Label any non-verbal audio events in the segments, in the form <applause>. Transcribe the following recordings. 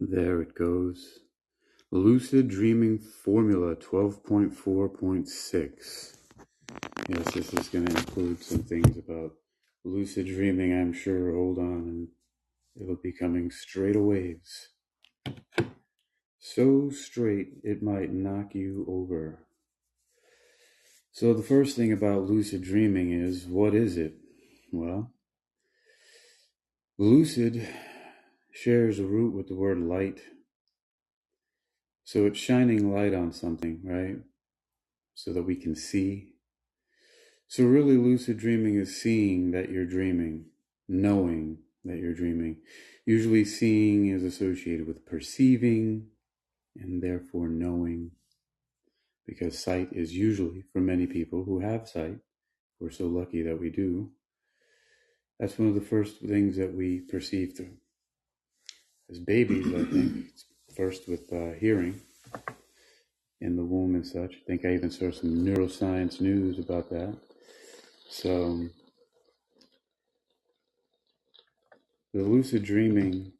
There it goes. Lucid Dreaming Formula 12.4.6. Yes, this is going to include some things about lucid dreaming, I'm sure. Hold on, and it'll be coming straight waves. So straight it might knock you over. So, the first thing about lucid dreaming is what is it? Well, lucid shares a root with the word light. So, it's shining light on something, right? So that we can see. So, really, lucid dreaming is seeing that you're dreaming, knowing that you're dreaming. Usually, seeing is associated with perceiving and therefore knowing because sight is usually, for many people who have sight, we're so lucky that we do, that's one of the first things that we perceive through. As babies, I think, first with uh, hearing in the womb and such. I think I even saw some neuroscience news about that. So, the lucid dreaming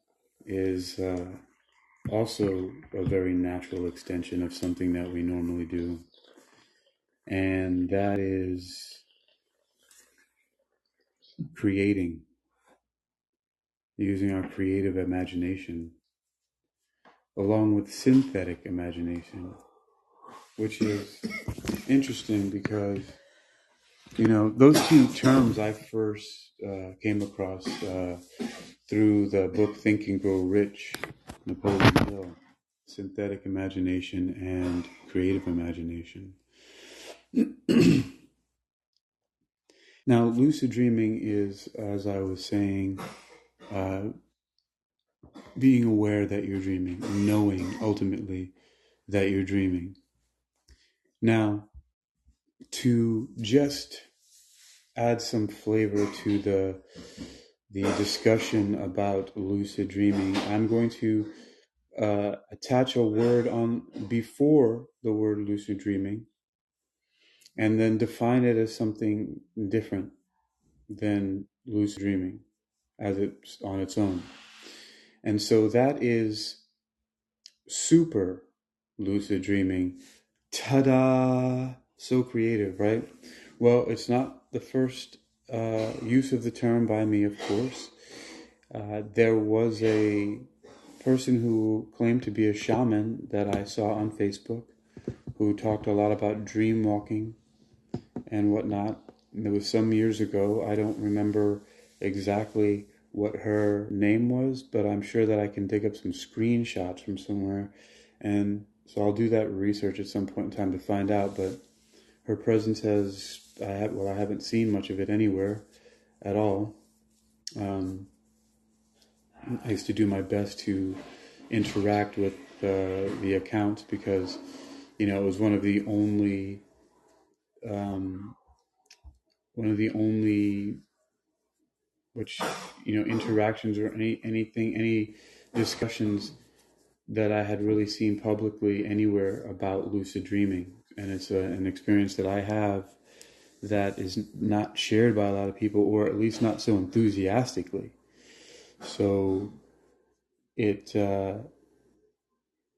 is uh, also a very natural extension of something that we normally do, and that is creating, using our creative imagination along with synthetic imagination, which is interesting because, you know, those two terms I first uh, came across uh, through the book Think and Grow Rich Napoleon Hill, synthetic imagination and creative imagination. <clears throat> now, lucid dreaming is, as I was saying, uh, being aware that you're dreaming, knowing ultimately that you're dreaming. Now, to just add some flavor to the the discussion about lucid dreaming, I'm going to uh, attach a word on before the word lucid dreaming and then define it as something different than lucid dreaming as it's on its own. And so that is super lucid dreaming. Ta da! So creative, right? Well, it's not the first uh, use of the term by me, of course. Uh, there was a person who claimed to be a shaman that I saw on Facebook who talked a lot about dream walking and whatnot. And it was some years ago. I don't remember exactly what her name was, but I'm sure that I can dig up some screenshots from somewhere. And so I'll do that research at some point in time to find out. But her presence has I have, well, I haven't seen much of it anywhere at all. Um, I used to do my best to interact with uh, the account because, you know, it was one of the only, um, one of the only, which you know, interactions or any anything, any discussions that I had really seen publicly anywhere about lucid dreaming, and it's a, an experience that I have that is not shared by a lot of people, or at least not so enthusiastically. So it uh,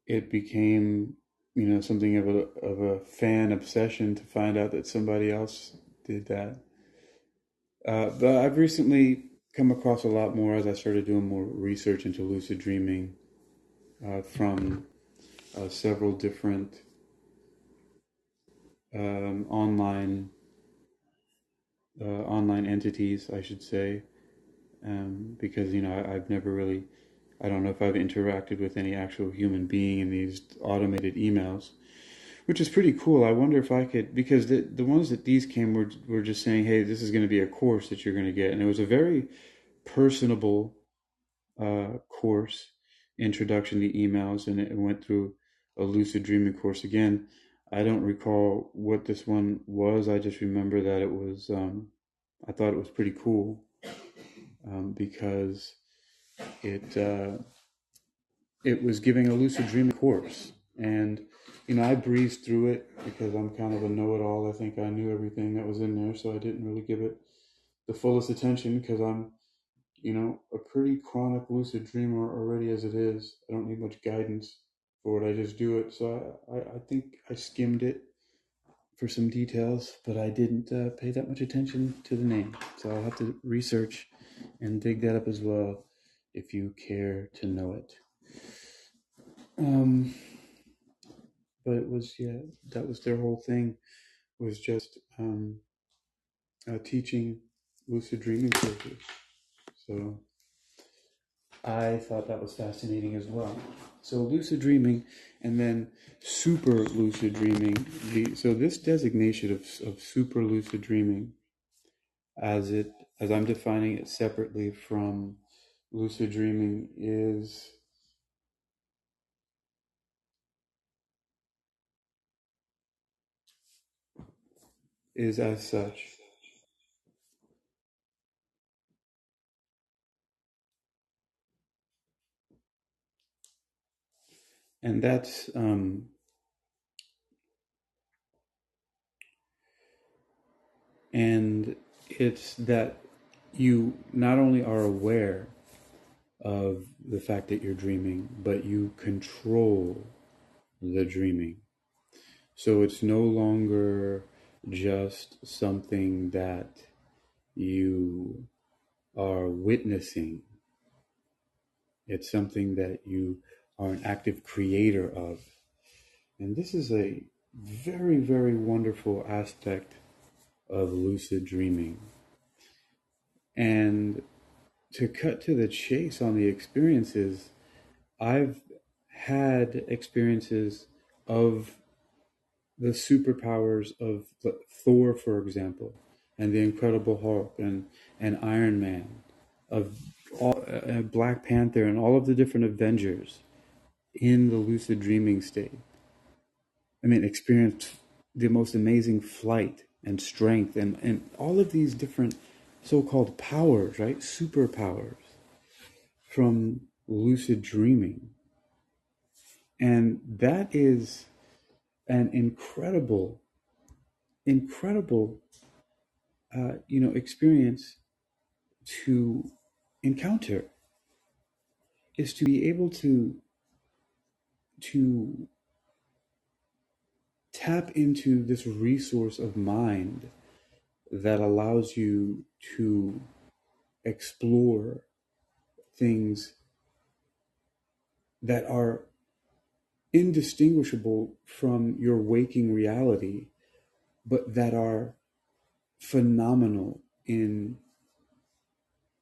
it became you know something of a of a fan obsession to find out that somebody else did that. Uh, but I've recently come across a lot more as I started doing more research into lucid dreaming uh, from uh, several different um, online uh, online entities, I should say, um, because you know I, I've never really, I don't know if I've interacted with any actual human being in these automated emails, which is pretty cool. I wonder if I could because the the ones that these came were were just saying, hey, this is going to be a course that you're going to get, and it was a very personable uh, course introduction to emails, and it went through a lucid dreaming course again I don't recall what this one was. I just remember that it was. Um, I thought it was pretty cool um, because it uh, it was giving a lucid dreaming course, and you know I breezed through it because I'm kind of a know-it-all. I think I knew everything that was in there, so I didn't really give it the fullest attention because I'm you know, a pretty chronic lucid dreamer already as it is. I don't need much guidance for it. I just do it. So I, I, I think I skimmed it for some details, but I didn't uh, pay that much attention to the name. So I'll have to research and dig that up as well if you care to know it. Um, but it was, yeah, that was their whole thing was just um, uh, teaching lucid dreaming. So I thought that was fascinating as well. So lucid dreaming and then super lucid dreaming. The, so this designation of, of super lucid dreaming as it as I'm defining it separately from lucid dreaming is is as such. And that's um, and it's that you not only are aware of the fact that you're dreaming, but you control the dreaming. So it's no longer just something that you are witnessing, it's something that you are an active creator of. And this is a very, very wonderful aspect of lucid dreaming. And to cut to the chase on the experiences, I've had experiences of the superpowers of Thor, for example, and the Incredible Hulk and, and Iron Man, of all, uh, Black Panther, and all of the different Avengers in the lucid dreaming state. I mean, experienced the most amazing flight and strength and, and all of these different so-called powers, right? Superpowers from lucid dreaming. And that is an incredible, incredible, uh, you know, experience to encounter is to be able to to tap into this resource of mind that allows you to explore things that are indistinguishable from your waking reality, but that are phenomenal in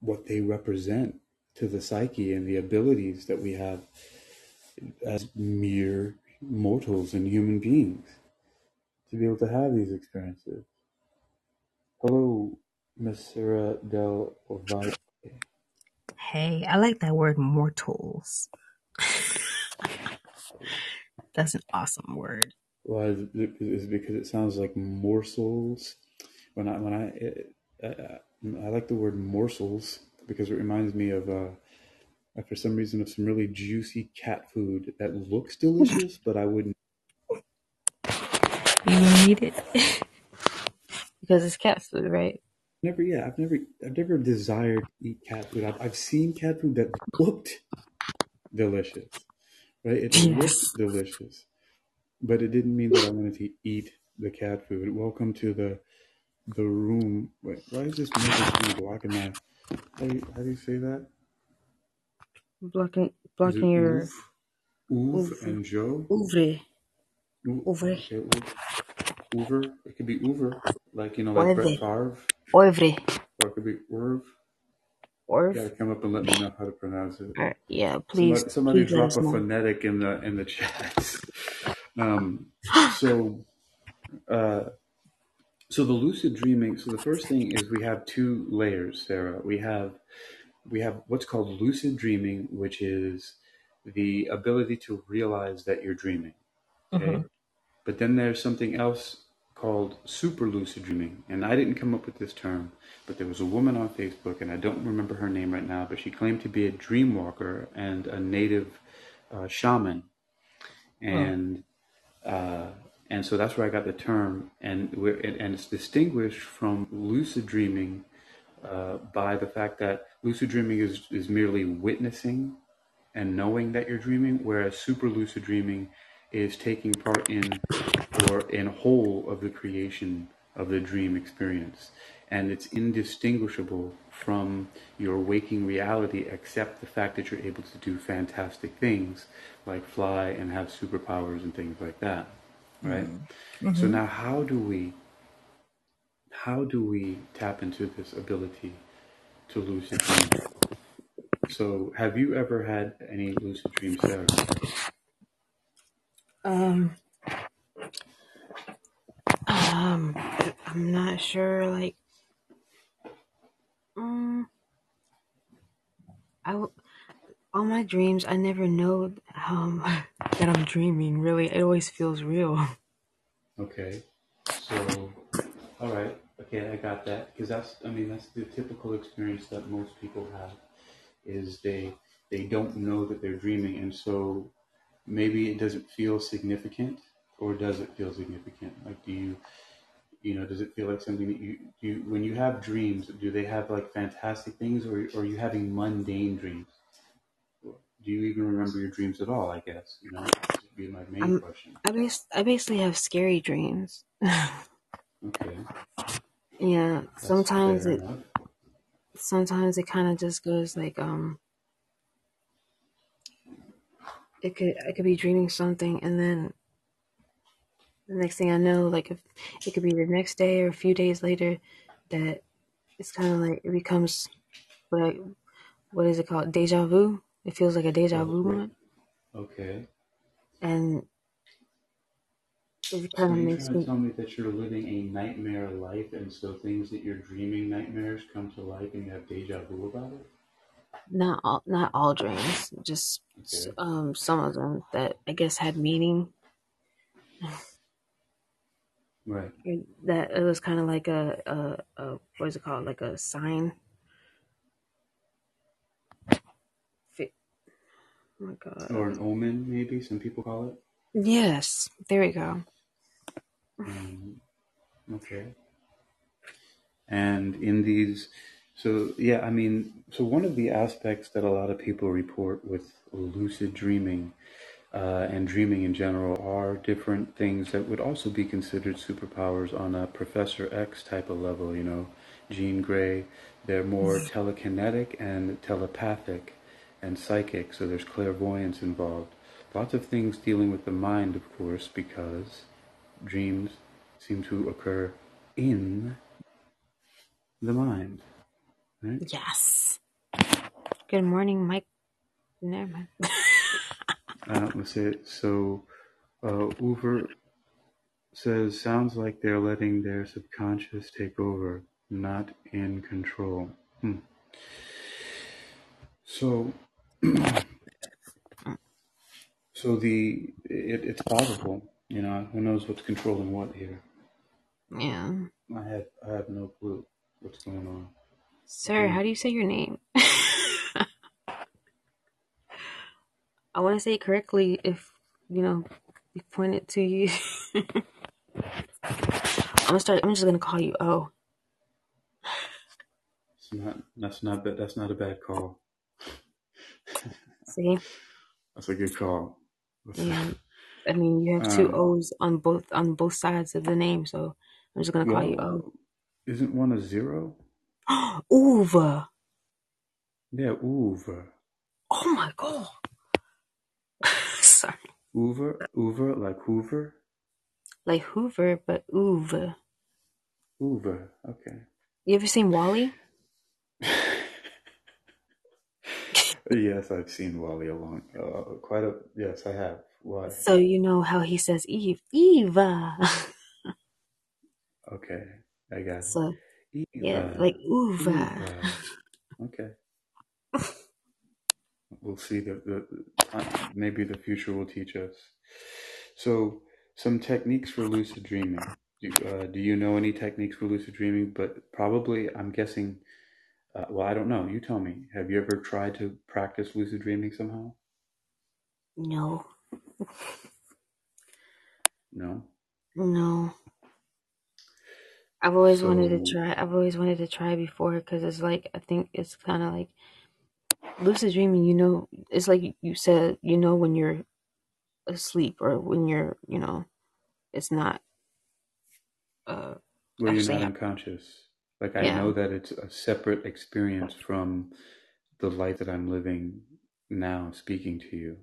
what they represent to the psyche and the abilities that we have as mere mortals and human beings to be able to have these experiences. Hello, Miss Del Valle. Hey, I like that word mortals. <laughs> That's an awesome word. Well, is it because it sounds like morsels? When I when I it, uh, I like the word morsels because it reminds me of uh, uh, for some reason of some really juicy cat food that looks delicious, <laughs> but I wouldn't You eat it <laughs> because it's cat food, right? never. Yeah, I've never I've never desired to eat cat food. I've I've seen cat food that looked delicious, right? It <laughs> looked delicious, but it didn't mean that I wanted to eat the cat food. Welcome to the the room. Wait, why is this music blocking my? How do you, how do you say that? Blocking blocking your Uve, Uve ouvre. and Joe? Ouvre. Ouvre. Okay. Uver. It could be Uver, like you know, like Brett. Favre, Oivre. or it could be Urv. You Orv. gotta come up and let me know how to pronounce it. Alright, yeah, please Somebody, somebody please drop a know. phonetic in the in the chat. <laughs> um, so, uh, so the lucid dreaming. So the first thing is we have two layers, Sarah. We have we have what's called lucid dreaming, which is the ability to realize that you're dreaming. Okay, hmm but then there's something else called super lucid dreaming, and I didn't come up with this term, but there was a woman on Facebook, and I don't remember her name right now, but she claimed to be a dream walker and a native uh, shaman, and uh, and so that's where I got the term, and we're, and and it's distinguished from lucid dreaming uh, by the fact that lucid dreaming is, is merely witnessing and knowing that you're dreaming, whereas super lucid dreaming is taking part in or in whole of the creation of the dream experience. And it's indistinguishable from your waking reality, except the fact that you're able to do fantastic things like fly and have superpowers and things like that. Right? Mm-hmm. So now how do we how do we tap into this ability to lucid dream? So have you ever had any lucid dreams, Sarah? Um, um, I'm not sure. Like, um, I w- all my dreams, I never know um <laughs> that I'm dreaming. Really, it always feels real. Okay, so all right, okay, I got that because that's, I mean, that's the typical experience that most people have is they they don't know that they're dreaming, and so maybe it doesn't feel significant, or does it feel significant? Like, do you, you know, does it feel like something that you do you, when you have dreams? Do they have like fantastic things, or, or are you having mundane dreams? Do you even remember your dreams at all? I guess you know, would be my main um, question. I bas- I basically have scary dreams. okay. Yeah, That's sometimes it. Enough. Sometimes it kind of just goes like um it could I could be dreaming something and then the next thing I know, like if it could be the next day or a few days later, that it's kind of like it becomes like what is it called deja vu. It feels like a deja vu moment. Okay. And it kind so of makes me tell me that you're living a nightmare life, and so things that you're dreaming nightmares come to life, and you have deja vu about it not all not all dreams, just okay. um some of them that I guess had meaning. Right. That it was kind of like a, a, a what is it called? Like a sign. Oh my god. Or an omen, maybe some people call it. Yes, there we go. Um, okay. And in these so, yeah, I mean, so one of the aspects that a lot of people report with lucid dreaming uh, and dreaming in general are different things that would also be considered superpowers on a Professor X type of level, you know, Jean Grey. They're more mm-hmm. telekinetic and telepathic and psychic, so there's clairvoyance involved. Lots of things dealing with the mind, of course, because dreams seem to occur in the mind. Right? Yes. Good morning, Mike. Never mind. <laughs> uh, let's see. So, uh, Uber says, sounds like they're letting their subconscious take over, not in control. Hmm. So, <clears throat> so the it, it's possible. You know, who knows what's controlling what here? Yeah. I have I have no clue what's going on. Sir, how do you say your name? <laughs> I want to say it correctly if, you know, we point it to you. <laughs> I'm gonna start, I'm just gonna call you O. It's not, that's not, bad, that's not a bad call. <laughs> See? That's a good call. yeah. I mean, you have two um, O's on both on both sides of the name, so I'm just gonna call well, you O. Isn't one a zero? <gasps> Uwe. Yeah, Uwe. Oh my god. Uwe, Uwe, like Hoover. Like Hoover, but Uwe. Uwe. Okay. You ever seen WALL-E? <laughs> yes, I've seen WALL-E a long, uh, quite a. Yes, I have. Why? So you know how he says Eve, Eva. <laughs> okay, I got so, it. Yeah, like Uva. <laughs> Okay. We'll see. The, the uh, maybe the future will teach us. So, some techniques for lucid dreaming. Do, uh, do you know any techniques for lucid dreaming? But probably, I'm guessing. Uh, well, I don't know. You tell me. Have you ever tried to practice lucid dreaming somehow? No. No. No. I've always wanted to try. I've always wanted to try before because it's like I think it's kind of like lucid dreaming. You know, it's like you said. You know when you're asleep or when you're, you know, it's not. Uh, where you're not unconscious. Like I Yeah. know that it's a separate experience from the life that I'm living now, speaking to you.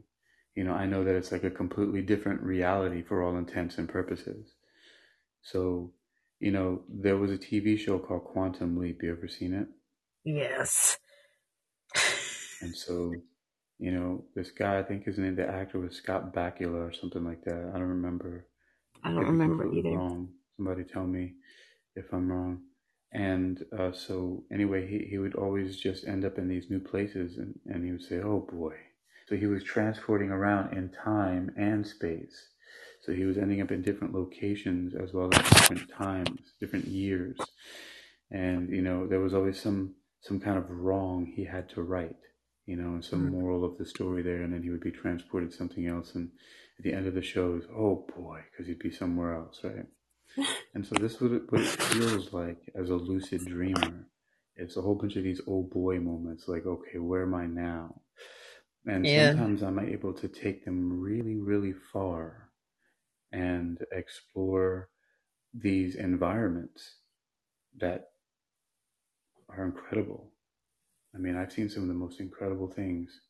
You know, I know that it's like a completely different reality for all intents and purposes. So, you know, there was a TV show called Quantum Leap. You ever seen it? yes. And so, you know, this guy, I think his name, the actor was Scott Bakula or something like that. I don't remember. I don't remember either. Wrong. Somebody tell me if I'm wrong. And uh, so anyway, he, he would always just end up in these new places, and, and he would say, "Oh boy." So he was transporting around in time and space. So he was ending up in different locations as well as different times, different years. And you know, there was always some some kind of wrong he had to right, you know, and some Mhm. moral of the story there, and then he would be transported something else, and at the end of the show is oh boy because he'd be somewhere else right <laughs> and so this is what it, what it feels like as a lucid dreamer it's a whole bunch of these old boy moments like okay where am i now and Yeah. sometimes i'm able to take them really really far and explore these environments that are incredible i mean i've seen some of the most incredible things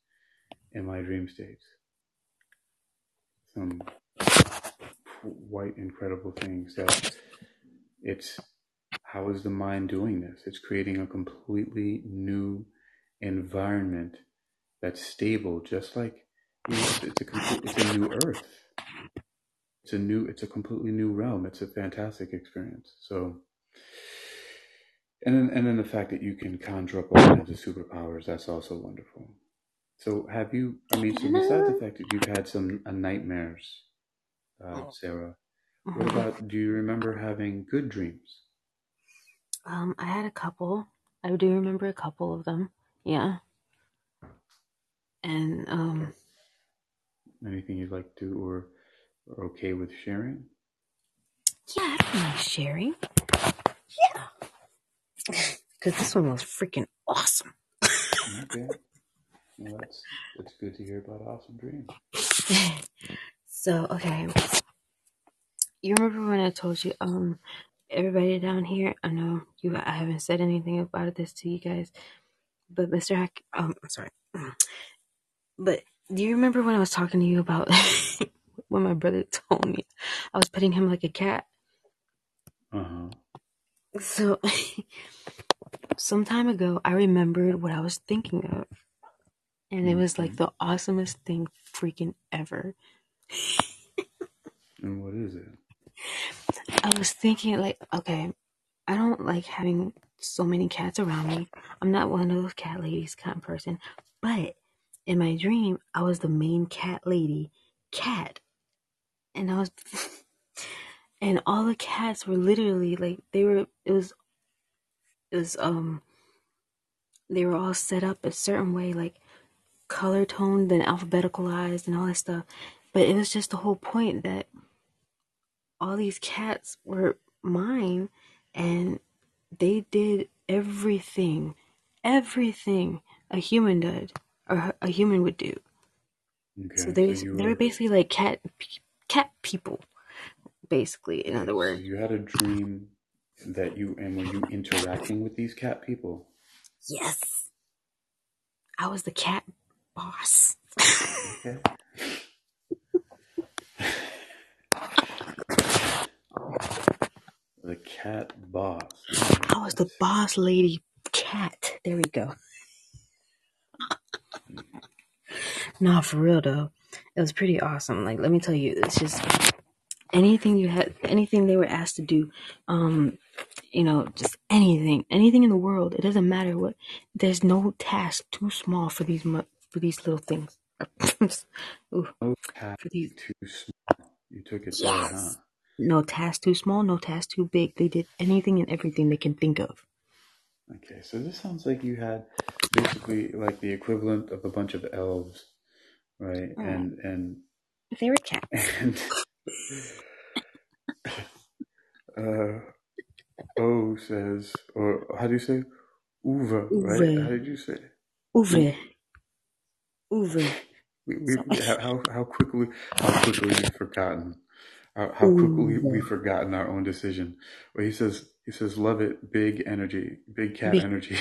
in my dream states. Some quite incredible things that it's how is the mind doing this? It's creating a completely new environment that's stable just like you know, it's, it's a complete, it's a new earth. It's a new it's a completely new realm. It's a fantastic experience. So and then and then the fact that you can conjure up all kinds of the superpowers that's also wonderful so have you i mean so besides the fact that you've had some uh, nightmares uh, sarah what Mhm. about do you remember having good dreams Um, I had a couple. I do remember a couple of them. Yeah. And um, anything you'd like to or are okay with sharing yeah, I don't mind sharing. <laughs> Yeah. Because this one was freaking awesome. okay. Well that's it's good to hear about awesome dreams. <laughs> So okay. You remember when i told you um everybody down here i know you i haven't said anything about this to you guys but mr hack um i'm sorry. But do you remember when i was talking to you about <laughs> when my brother told me? I was petting him like a cat. Uh-huh so <laughs> some time ago i remembered what i was thinking of and it was like mm-hmm. the awesomest thing freaking ever and what is it I was thinking, like, okay, I don't like having so many cats around me. I'm not one of those cat ladies kind of person. But in my dream, I was the main cat lady, cat. And I was, <laughs> and all the cats were literally like, they were, it was, it was, um, they were all set up a certain way, like color toned and alphabeticalized and all that stuff. But it was just the whole point that all these cats were mine and they did everything everything a human did or a human would do okay so they they were were- basically like cat cat people basically in other words. You had a dream that you and were you interacting with these cat people? Yes. I was the cat boss. Okay. <laughs> The cat boss. I was the boss lady cat. There we go. Hmm. Nah for real though. It was pretty awesome. Like let me tell you it's just anything you had anything they were asked to do um you know just anything anything in the world it doesn't matter what there's no task too small for these for these little things. <laughs> Ooh, no cat for these too small. You took it there huh? Yes. No task too small no task too big. They did anything and everything they can think of. Okay, so this sounds like you had basically like the equivalent of a bunch of elves, right? Mm. And and they were cats. <laughs> and <laughs> uh, O says, or how do you say? Uva, right? Uve. How did you say? Uve. Uve. We, we, how, how quickly how quickly we've forgotten how, how quickly we've forgotten our own decision. Where he says he says love it, big energy, big cat Big- energy.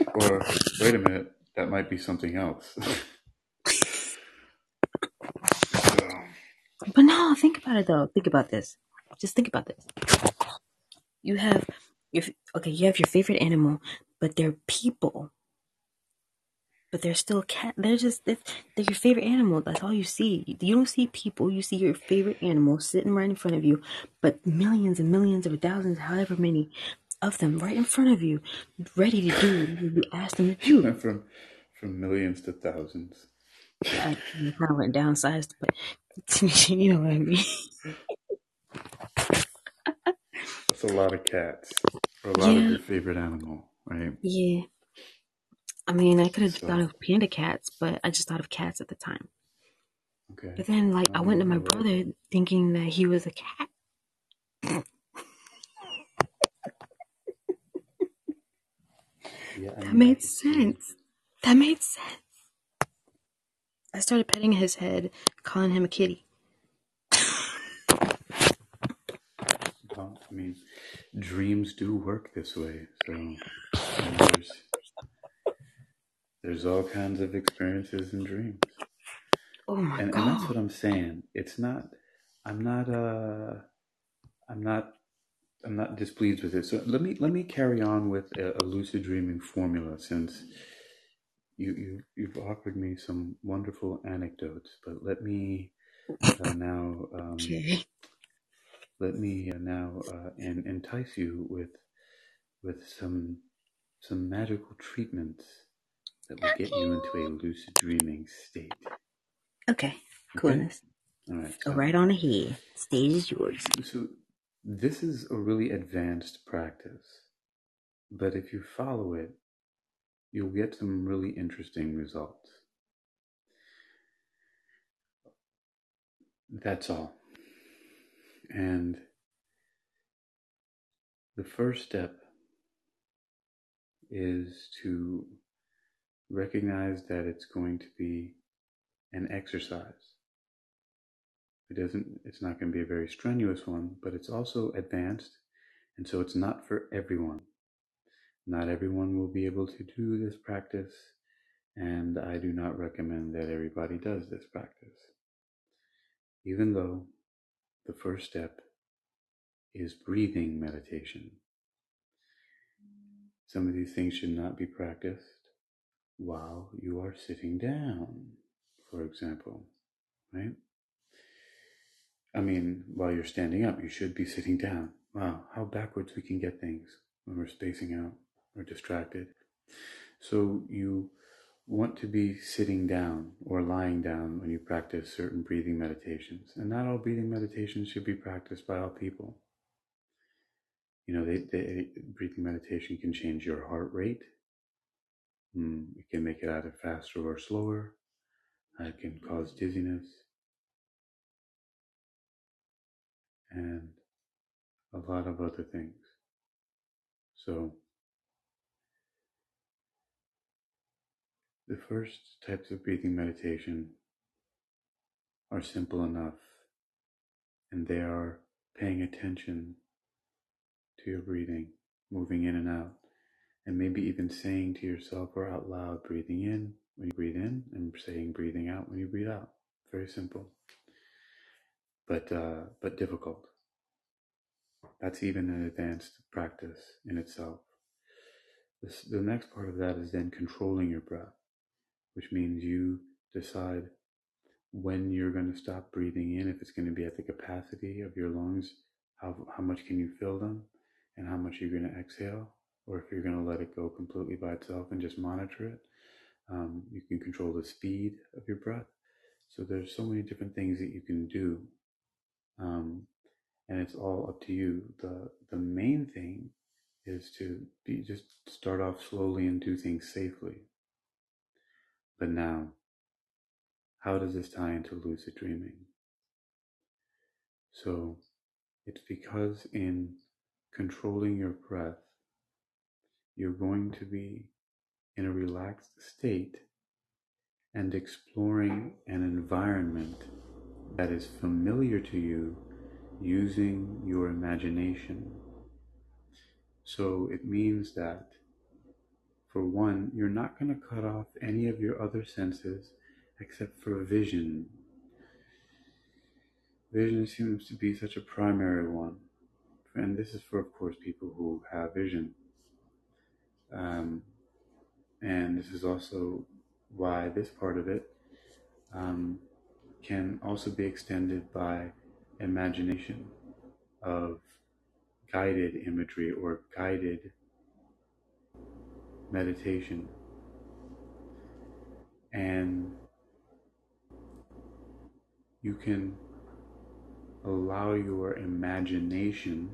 <laughs> or wait a minute, that might be something else. <laughs> so, But no, think about it though. Think about this. Just think about this. You have your okay. You have your favorite animal, but they're people. But they're still cat. They're just they're, they're your favorite animal. That's all you see. You don't see people. You see your favorite animal sitting right in front of you. But millions and millions or thousands, however many of them, right in front of you, ready to do what you ask them to do. <laughs> from from millions to thousands. I kind of went downsized, but <laughs> you know what I mean. That's a lot of cats. Or a lot of your favorite animal, right? Yeah. I mean, I could have So- thought of panda cats, but I just thought of cats at the time. Okay. But then, like, I oh, went to my Oh. brother thinking that he was a cat. Yeah, That made I sense. That made sense. I started petting his head, calling him a kitty. Well, I mean, dreams do work this way. So you know, there's there's all kinds of experiences in dreams, Oh my and, and that's what I'm saying. It's not. I'm not. Uh, I'm not. I'm not displeased with it. So let me let me carry on with a, a lucid dreaming formula since you you you've offered me some wonderful anecdotes. But let me uh, <laughs> now. Um, Okay. let me uh, now uh, en- entice you with with some some magical treatments that will get you into a lucid dreaming state. Okay. Coolness. All right. Go so- right on ahead. Stage is yours. So this is a really advanced practice, but if you follow it, you'll get some really interesting results. That's all. And the first step is to recognize that it's going to be an exercise. It doesn't it's not going to be a very strenuous one, but it's also advanced and so it's not for everyone. Not everyone will be able to do this practice and I do not recommend that everybody does this practice. Even though the first step is breathing meditation. Some of these things should not be practiced while you are sitting down, for example, right? I mean, while you're standing up, you should be sitting down. Wow, how backwards we can get things when we're spacing out or distracted. So you want to be sitting down or lying down when you practice certain breathing meditations. And not all breathing meditations should be practiced by all people. You know, they, they, breathing meditation can change your heart rate. Mm, it can make it either faster or slower. It can cause dizziness. And a lot of other things. So, the first types of breathing meditation are simple enough, and they are paying attention to your breathing, moving in and out, and maybe even saying to yourself or out loud, breathing in when you breathe in, and saying breathing out when you breathe out. Very simple, but uh, but difficult. That's even an advanced practice in itself. This, the next part of that is then controlling your breath, which means you decide when you're going to stop breathing in, if it's going to be at the capacity of your lungs, how, how much can you fill them, and how much you're going to exhale, or if you're going to let it go completely by itself and just monitor it. Um, you can control the speed of your breath. So there's so many different things that you can do. Um, and it's all up to you. The the main thing is to be just start off slowly and do things safely. But now, how does this tie into lucid dreaming? So, It's because in controlling your breath, you're going to be in a relaxed state and exploring an environment that is familiar to you using your imagination. So it means that, for one, you're not going to cut off any of your other senses except for vision. Vision seems to be such a primary one. And this is for, of course, people who have vision. Um, and this is also why this part of it um, can also be extended by imagination of guided imagery or guided meditation. And you can allow your imagination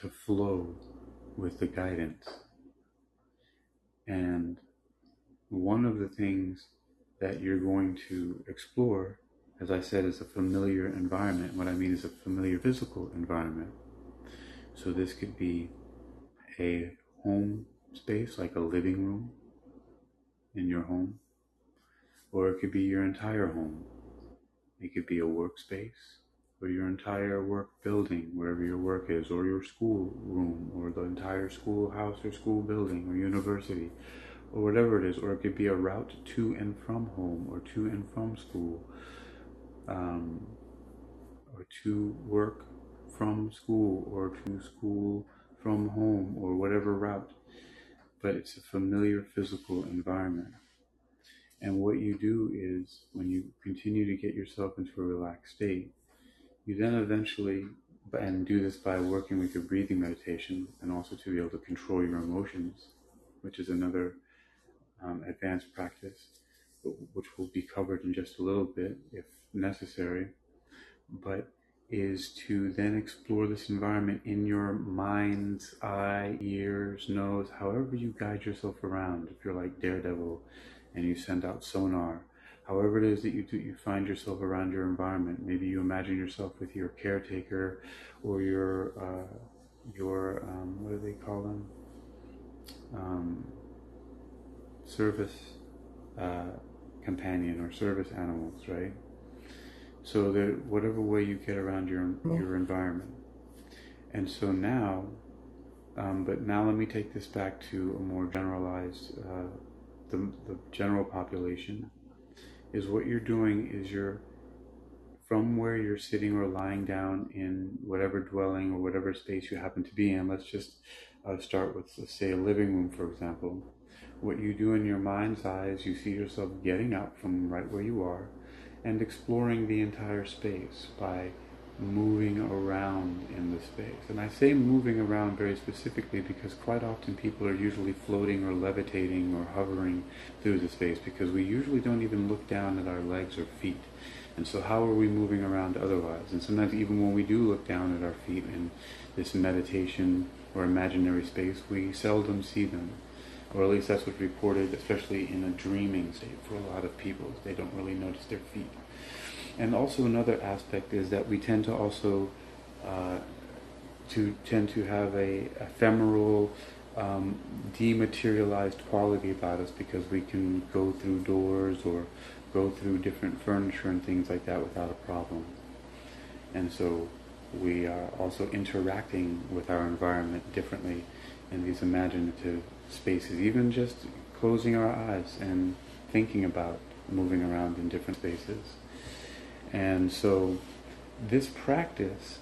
to flow with the guidance. And one of the things that you're going to explore, as I said, is a familiar environment. What I mean is a familiar physical environment. So this could be a home space, like a living room in your home, or it could be your entire home. It could be a workspace, or your entire work building, wherever your work is, or your school room, or the entire schoolhouse or school building or university, or whatever it is, or it could be a route to and from home or to and from school, um, or to work from school or to school from home or whatever route. But it's a familiar physical environment. And what you do is when you continue to get yourself into a relaxed state, you then eventually, and do this by working with your breathing meditation and also to be able to control your emotions, which is another um, advanced practice, which will be covered in just a little bit if necessary, but is to then explore this environment in your mind's eye, ears, nose, however you guide yourself around. If you're like Daredevil and you send out sonar, however it is that you do, you find yourself around your environment. Maybe you imagine yourself with your caretaker or your uh, your um, what do they call them? Um, service uh, companion or service animals, right? So that whatever way you get around your your environment, and so now, um, but now let me take this back to a more generalized, uh, the the general population, is what you're doing is you're from where you're sitting or lying down in whatever dwelling or whatever space you happen to be in. Let's just uh, start with, let's say, a living room, for example what you do in your mind's eye is you see yourself getting up from right where you are and exploring the entire space by moving around in the space. And I say moving around very specifically because quite often people are usually floating or levitating or hovering through the space because we usually don't even look down at our legs or feet. And so how are we moving around otherwise? And sometimes even when we do look down at our feet in this meditation or imaginary space, we seldom see them or at least that's what's reported, especially in a dreaming state for a lot of people. They don't really notice their feet. And also another aspect is that we tend to also uh, to tend to have a ephemeral, um, dematerialized quality about us because we can go through doors or go through different furniture and things like that without a problem. And so we are also interacting with our environment differently in these imaginative spaces, even just closing our eyes and thinking about moving around in different spaces. And so this practice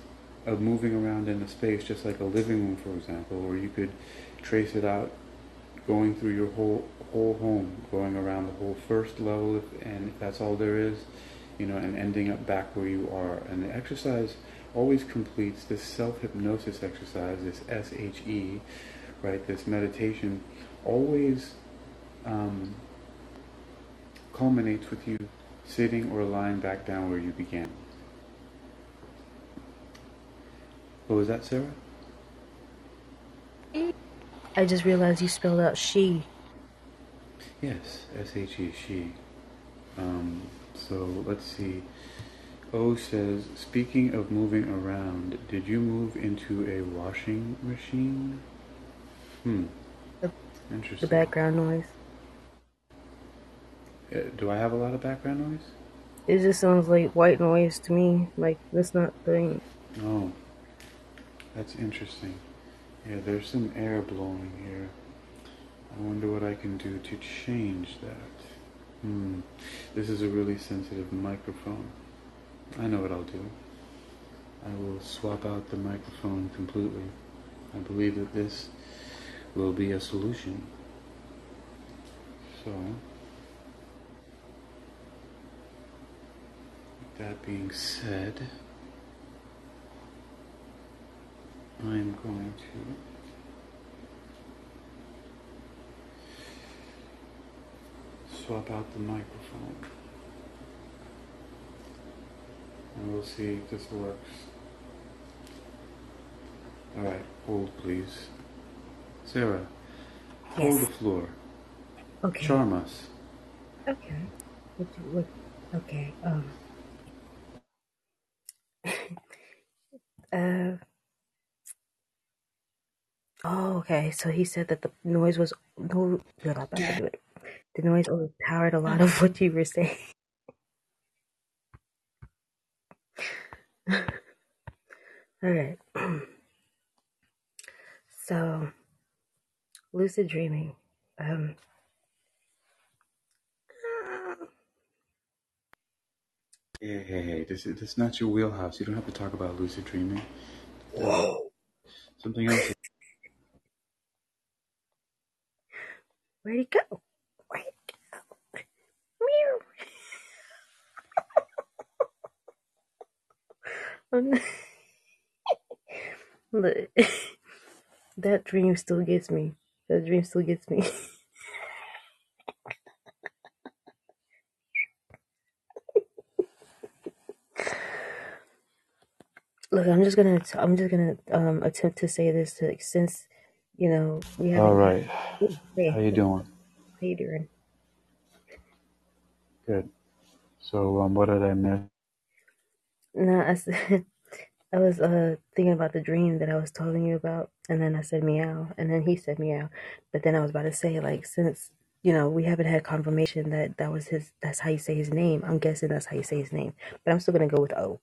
of moving around in a space, just like a living room, for example, or you could trace it out going through your whole whole home, going around the whole first level, if, and if that's all there is, you know, and ending up back where you are. And the exercise always completes this self-hypnosis exercise, this SHE, right? This meditation always um, culminates with you sitting or lying back down where you began. What was that, Sarah? I just realized you spelled out she. Yes, S H E, she. Um, so let's see. O says, speaking of moving around, did you move into a washing machine? Hmm, The, the background noise. Uh, do I have a lot of background noise? It just sounds like white noise to me. Like that's not thing. Oh, that's interesting. Yeah, there's some air blowing here. I wonder what I can do to change that. Hmm, this is a really sensitive microphone. I know what I'll do. I will swap out the microphone completely. I believe that this will be a solution. So, that being said, I'm going to swap out the microphone. And we'll see if this works. Alright, hold please. Sarah, hold Yes. the floor. Okay. Charm us. Okay. What? What? Okay. Um. <laughs> Uh. Oh, okay. So he said that the noise was no. You're not about to do it. The noise overpowered a lot of what you were saying. <laughs> All right. <clears throat> So, lucid dreaming. Um. Hey, hey, hey, this is, this is not your wheelhouse. You don't have to talk about lucid dreaming. Whoa. Something else. Where'd he go? Where'd he go? Meow. <laughs> Look, <laughs> that dream still gets me. That dream still gets me. <laughs> Look, I'm just gonna, I'm just gonna um attempt to say this to, since, you know, we have. All right. Hey, How you doing? how you doing? Good. So, um, what did I miss? No, I said <laughs> I was uh thinking about the dream that I was telling you about, and then I said meow, and then he said meow, but then I was about to say like since you know we haven't had confirmation that that was his, that's how you say his name. I'm guessing that's how you say his name, but I'm still gonna go with O.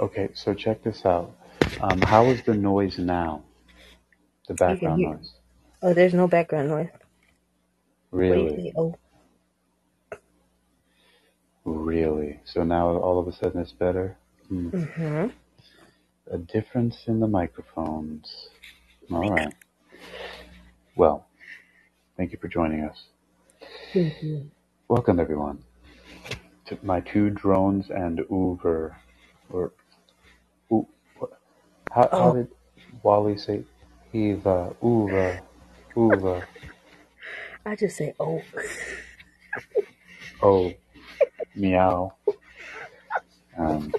Okay, so check this out. Um, how is the noise now? The You can background hear. noise. Oh, there's no background noise. What do you Really? say? Oh, Really? So now all of a sudden it's better? Hmm. mm-hmm. A difference in the microphones. All right. Well, thank you for joining us. Thank you. Welcome, everyone, to my two drones and Uber. Or, oo- what- how, how Oh, did WALL-E say? Eva, Uva, Uva, I just say oh. oh, meow. Um,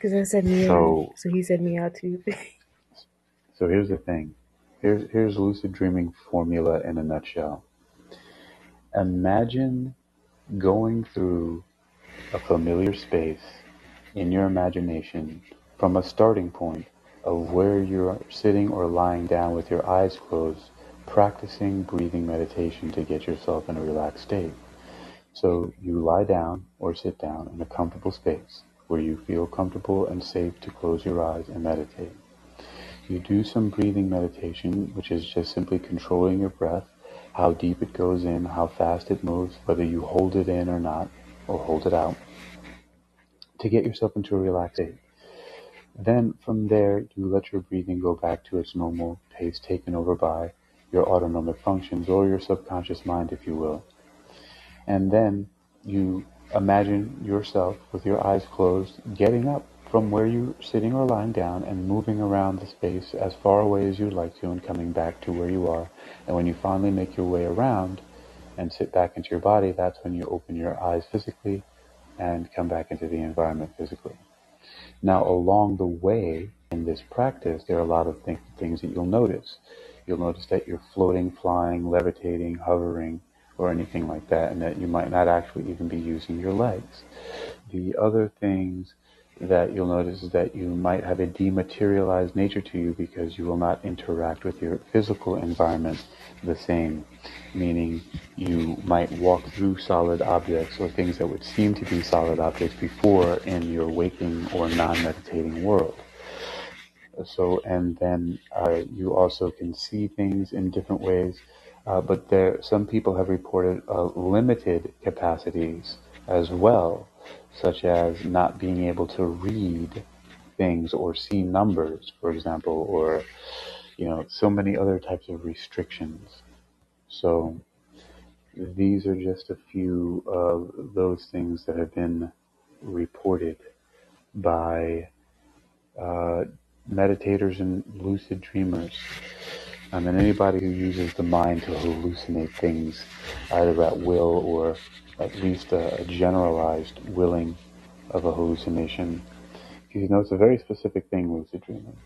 Because I said meow, so, so he said meow too. <laughs> so here's the thing. Here's, here's lucid dreaming formula in a nutshell. Imagine going through a familiar space in your imagination from a starting point of where you're sitting or lying down with your eyes closed, practicing breathing meditation to get yourself in a relaxed state. So you lie down or sit down in a comfortable space where you feel comfortable and safe to close your eyes and meditate. You do some breathing meditation, which is just simply controlling your breath, how deep it goes in, how fast it moves, whether you hold it in or not, or hold it out, to get yourself into a relaxed state. Then from there, you let your breathing go back to its normal pace, taken over by your autonomic functions or your subconscious mind, if you will. And then you imagine yourself with your eyes closed, getting up from where you're sitting or lying down and moving around the space as far away as you'd like to and coming back to where you are. And when you finally make your way around and sit back into your body, that's when you open your eyes physically and come back into the environment physically. Now, along the way in this practice, there are a lot of things that you'll notice. You'll notice that you're floating, flying, levitating, hovering, or anything like that, and that you might not actually even be using your legs. The other things that you'll notice is that you might have a dematerialized nature to you because you will not interact with your physical environment the same, meaning you might walk through solid objects or things that would seem to be solid objects before in your waking or non-meditating world. So, and then uh, you also can see things in different ways. Uh, but there, some people have reported uh, limited capacities as well, such as not being able to read things or see numbers, for example, or you know, so many other types of restrictions. So these are just a few of those things that have been reported by uh, meditators and lucid dreamers. Um, and anybody who uses the mind to hallucinate things, either at will or at least a, a generalized willing of a hallucination. You know, it's a very specific thing, lucid dreaming.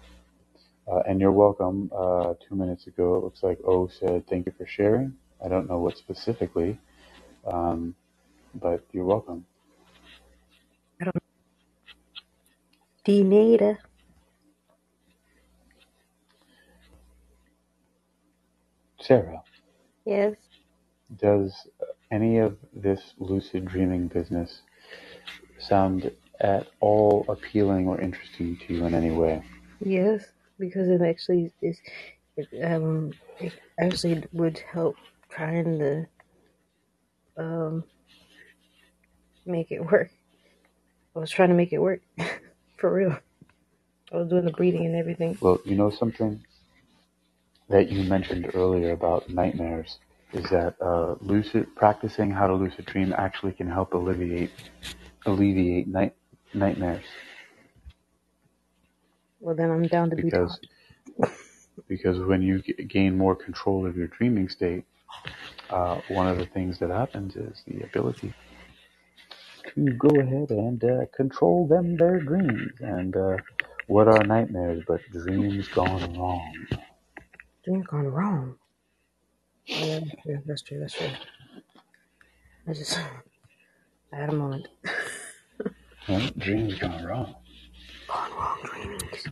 Uh, and you're welcome. Uh, two minutes ago, it looks like O said, thank you for sharing. I don't know what specifically, um, but you're welcome. I don't Denata. Sarah, Yes. does any of this lucid dreaming business sound at all appealing or interesting to you in any way? Yes. Because it actually is it um it actually would help trying to um make it work. I was trying to make it work. <laughs> For real. I was doing the breathing and everything. Well, you know something that you mentioned earlier about nightmares is that uh, lucid practicing how to lucid dream actually can help alleviate alleviate night nightmares Well then I'm down to be because taught. because when you g- gain more control of your dreaming state, uh, one of the things that happens is the ability to go ahead and uh, control them their dreams. And uh, what are nightmares but dreams gone wrong? Dream's gone wrong. Oh yeah, that's true, that's true, that's true. I just I had a moment. <laughs> Huh? Dreams gone wrong. Gone wrong dreamings.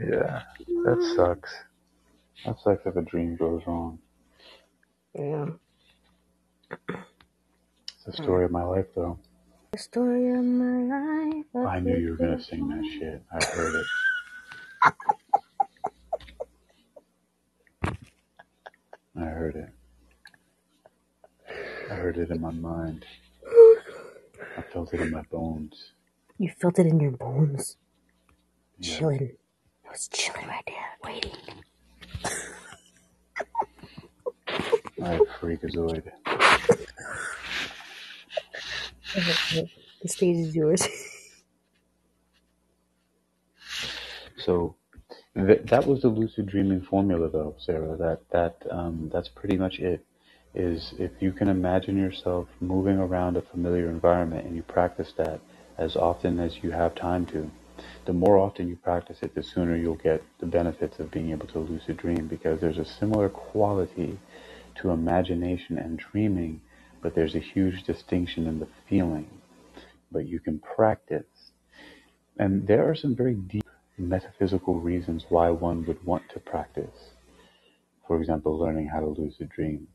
Yeah, that sucks. That sucks if a dream goes wrong. Yeah. It's the story of my life, though. The story of my life. I I knew you were gonna sing that shit. I heard it. <laughs> I heard it. I heard it in my mind. I felt it in my bones. You felt it in your bones. Yeah. Chilling. It was chilling right there, waiting. <laughs> I freakazoid. The stage is yours. <laughs> So th- that was the lucid dreaming formula, though, Sarah. That that um, that's pretty much it. Is if you can imagine yourself moving around a familiar environment and you practice that as often as you have time to, the more often you practice it, the sooner you'll get the benefits of being able to lucid dream because there's a similar quality to imagination and dreaming, but there's a huge distinction in the feeling. But you can practice. And there are some very deep metaphysical reasons why one would want to practice. For example, learning how to lucid dream.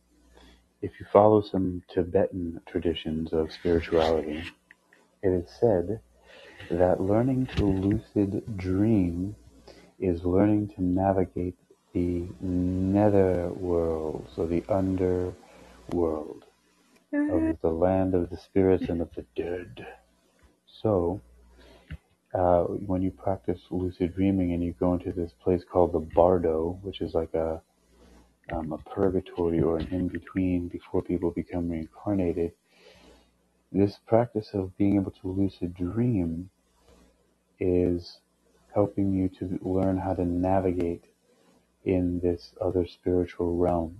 If you follow some Tibetan traditions of spirituality, it is said that learning to lucid dream is learning to navigate the nether world, so the underworld of mm-hmm. the land of the spirits and of the dead. So, uh, when you practice lucid dreaming and you go into this place called the Bardo, which is like a um, a purgatory or an in between before people become reincarnated, this practice of being able to lucid dream is helping you to learn how to navigate in this other spiritual realm.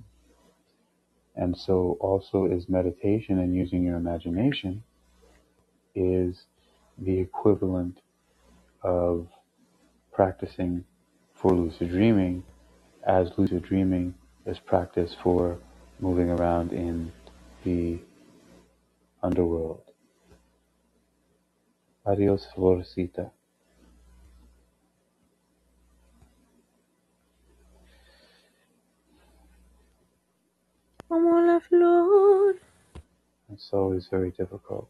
And so, also, is meditation and using your imagination is the equivalent of practicing for lucid dreaming as lucid dreaming is practice for moving around in the underworld. Adios, Florcita. Como la flor. It's always very difficult.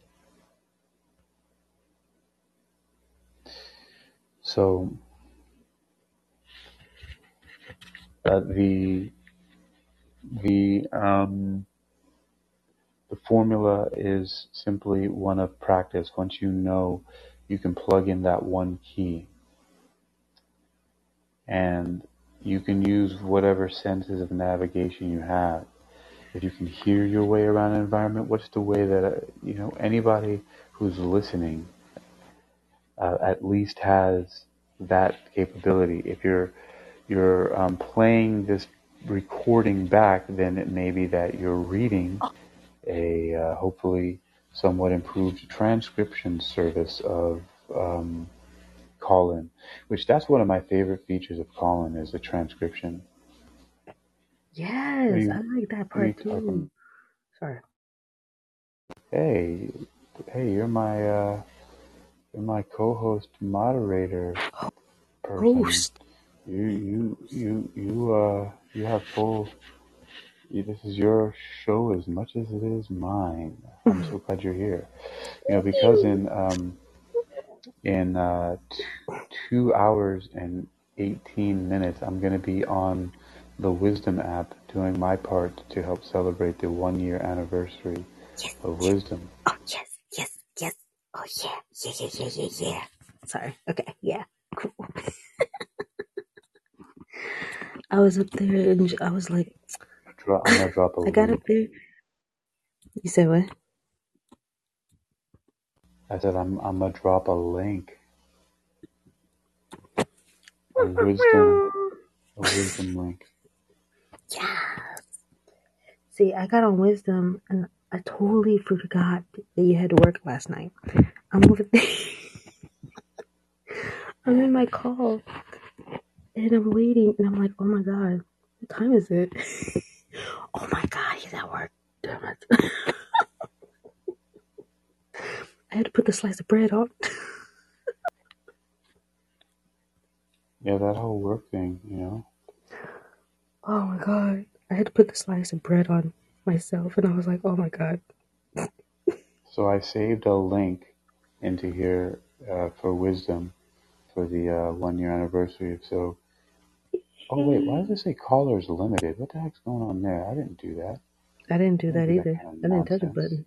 So, uh, the the um, the formula is simply one of practice. Once you know, you can plug in that one key, and you can use whatever senses of navigation you have. If you can hear your way around an environment, what's the way that uh, you know anybody who's listening uh, at least has that capability. If you're you're um, playing this recording back, then it may be that you're reading a uh, hopefully somewhat improved transcription service of um, Callin, which that's one of my favorite features of Callin is the transcription. Yes, you- I like that what are you part too. talking- Sorry. Hey, hey, you're my uh, my co-host moderator person. Roast. You you you you uh you have full. You, this is your show as much as it is mine. I'm so glad you're here. You know because in um in uh t- two hours and eighteen minutes I'm gonna be on the Wisdom app doing my part to help celebrate the one year anniversary of Wisdom. Oh yes, yes, yes. Oh yeah, yeah, yeah, yeah, yeah, yeah. Sorry. Okay. Yeah. Cool. <laughs> I was up there and I was like, Dro- I'm gonna drop a I got link. up there. You said what? I said I'm I'm gonna drop a link. A wisdom a wisdom link. Yes. See, I got on wisdom and I totally forgot that you had to work last night. I'm over there. <laughs> I'm in my call and I'm waiting and I'm like, oh my god, what time is it? <laughs> oh my god, he's at work. Damn it. <laughs> I had to put the slice of bread on. Yeah, that whole work thing, you know. Oh my god. I had to put the slice of bread on myself and I was like, oh my god. So I saved a link into here uh, for wisdom for the uh, one year anniversary. So, oh wait, why does it say callers limited? What the heck's going on there? I didn't do that. I didn't do Don't that either. kind of I didn't touch a button.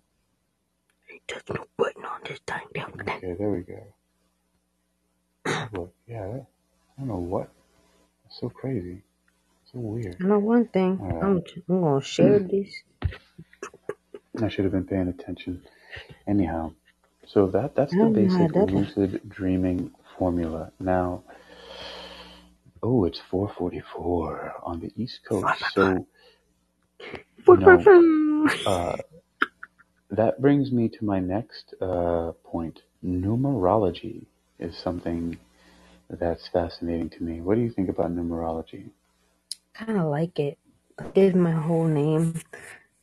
I ain't touch no button on this thing. Okay, there we go. Look, yeah, that, I don't know what. It's so crazy. So weird. I know one thing. I'm, I'm gonna share this. I should have been paying attention. Anyhow, so that that's the don't know how basic lucid dreaming formula. Now, oh, it's 4:44 on the East Coast. So, you know, uh, that brings me to my next uh, point. Numerology is something that's fascinating to me. What do you think about numerology? Kind of like it. I gave my whole name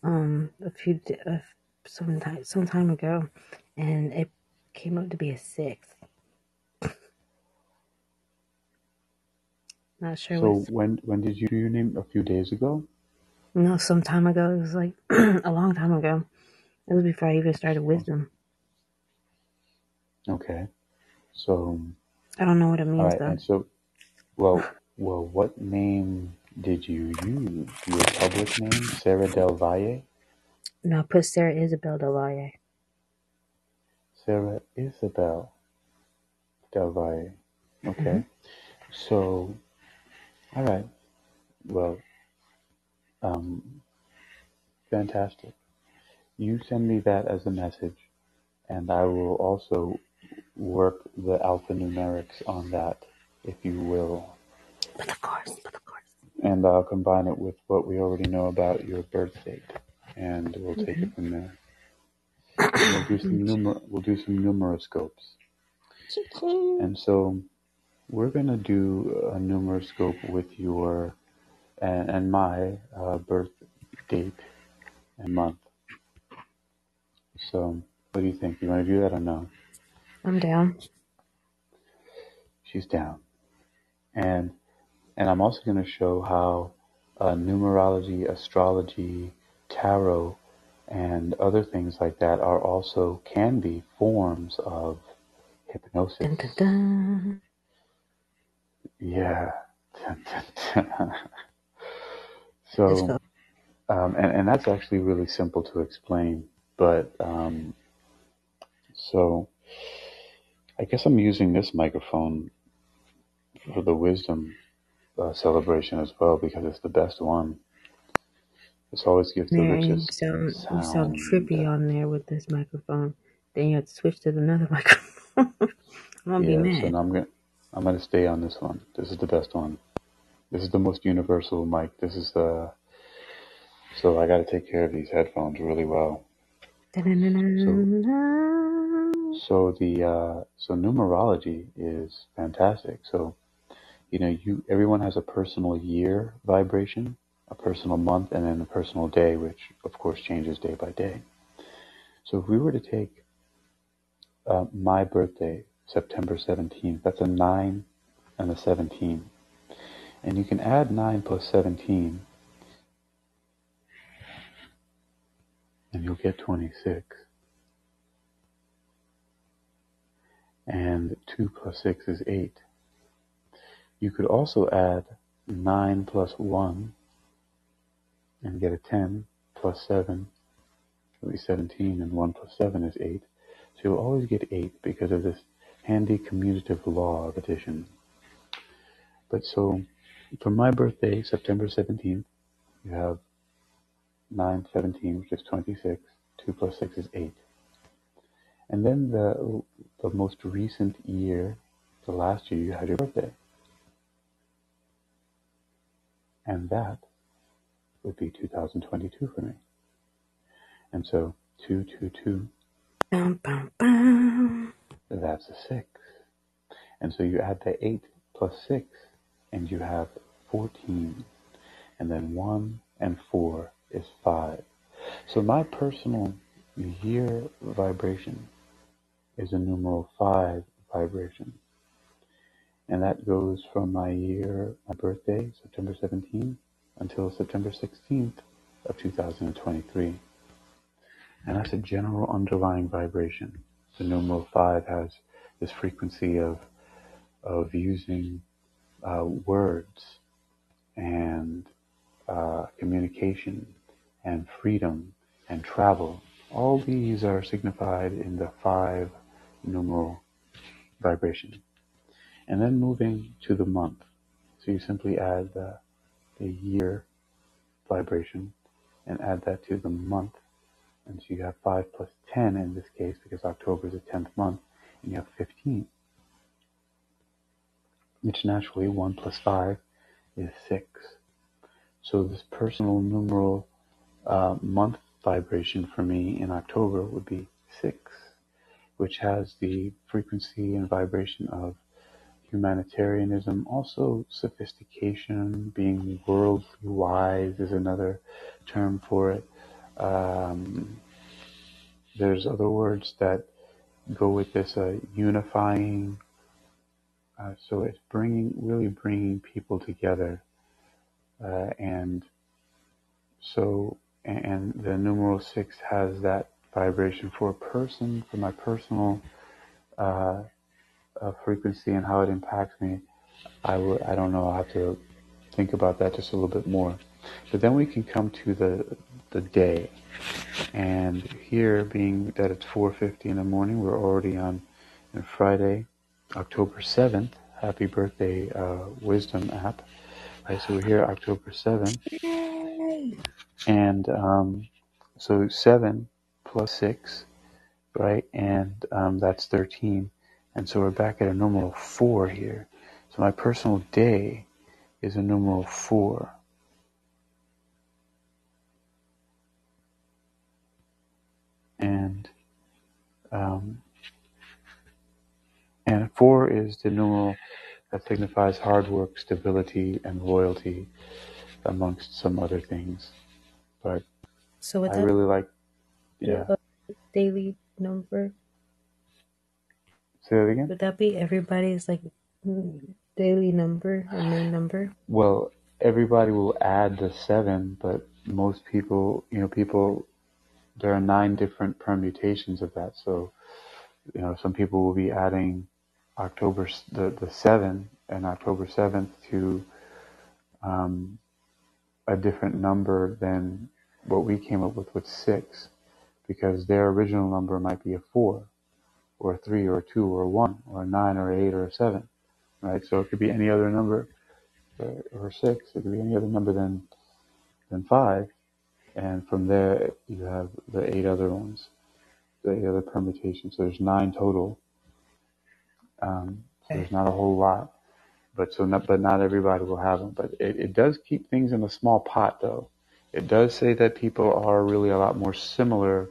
um a few uh, some time some time ago, and it came up to be a six. Not sure. So what's, when when did you do your name? A few days ago. no, some time ago. It was like <clears throat> a long time ago. It was before I even started wisdom. Okay. So I don't know what it means right, though. and so well well, what name did you use? Your public name, Sarah Del Valle. No, put Sarah Isabel Del Valle. Sarah Isabel Del Valle. Okay. Mhm. So, all right. Well, um, fantastic. You send me that as a message, and I will also work the alphanumerics on that, if you will. But of course, but of course. And I'll combine it with what we already know about your birth date, and we'll take it from there. We'll do some numer- we'll do some numeroscopes. And so we're going to do a numeroscope with your and, and my uh, birth date and month. So, what do you think? You want to do that or no? I'm down. She's down. And and I'm also going to show how uh, numerology, astrology, tarot, and other things like that are also can be forms of hypnosis. Dun, dun, dun. Yeah. <laughs> So, um, and, and that's actually really simple to explain. But, um, so I guess I'm using this microphone for the wisdom uh, celebration as well because it's the best one. This always gives the Man, you richest sound you sound sound. trippy on there with this microphone. Then you have to switch to another <laughs> microphone. I'm gonna be mad. now I'm gonna I'm gonna stay on this one. This is the best one. This is the most universal mic. This is the so I got to take care of these headphones really well. So so the uh, so numerology is fantastic. So you know you everyone has a personal year vibration, a personal month, and then a personal day, which of course changes day by day. So if we were to take uh, my birthday, September 17th, that's a nine and a 17, and you can add nine plus 17, and you'll get 26. And two plus six is eight. You could also add 9 plus 1 and get a 10 plus 7 will be 17 and 1 plus 7 is 8. So you'll always get 8 because of this handy commutative law of addition. But so for my birthday, September 17th, you have 9, 17, which is 26. 2 plus 6 is 8. And then the, the most recent year, the last year, you had your birthday. And that would be 2022 for me. And so 222, Bum, bum, bum. that's a 6. And so you add the 8 plus 6, and you have 14. And then 1 and 4 is 5. So my personal year vibration is a numeral 5 vibration. And that goes from my year, my birthday, September 17th, until September 16th of 2023. And that's a general underlying vibration. The numeral 5 has this frequency of, of using uh, words and uh, communication and freedom and travel. All these are signified in the 5 numeral vibration. And then moving to the month. So you simply add the, the year vibration and add that to the month. And so you have 5 plus 10 in this case because October is the 10th month. And you have 15, which naturally 1 plus 5 is 6. So this personal numeral uh, month vibration for me in October would be 6, which has the frequency and vibration of humanitarianism, also sophistication, being worldly wise is another term for it. Um, there's other words that go with this uh, unifying. Uh, so it's bringing, really bringing people together, uh, and so and the numeral six has that vibration for a person, for my personal uh, frequency and how it impacts me. I would, I don't know. I have to think about that just a little bit more. But then we can come to the the day, and here being that it's 4:50 in the morning, we're already on, on Friday, October 7th. Happy birthday, uh, Wisdom app. Right, so we're here October 7th, Yay. and um, so seven plus six, right, and um, that's 13, and so we're back at a numeral four here. So my personal day is a numeral four, and um, and four is the numeral that signifies hard work, stability, and loyalty, amongst some other things. but So I really like. Yeah, daily number? Say that again. Would that be everybody's like daily number or main number? Well, everybody will add the seven, but most people, you know, people there are nine different permutations of that. So, you know, some people will be adding October the the seven and October seventh to um, a different number than what we came up with with six, because their original number might be a four or three or two or one or nine or eight or seven, right? So it could be any other number or, or six. It could be any other number than than five, and from there you have the eight other ones, the eight other permutations. So there's nine total. Um, so there's not a whole lot, but so not, but not everybody will have them. But it, it does keep things in a small pot, though. It does say that people are really a lot more similar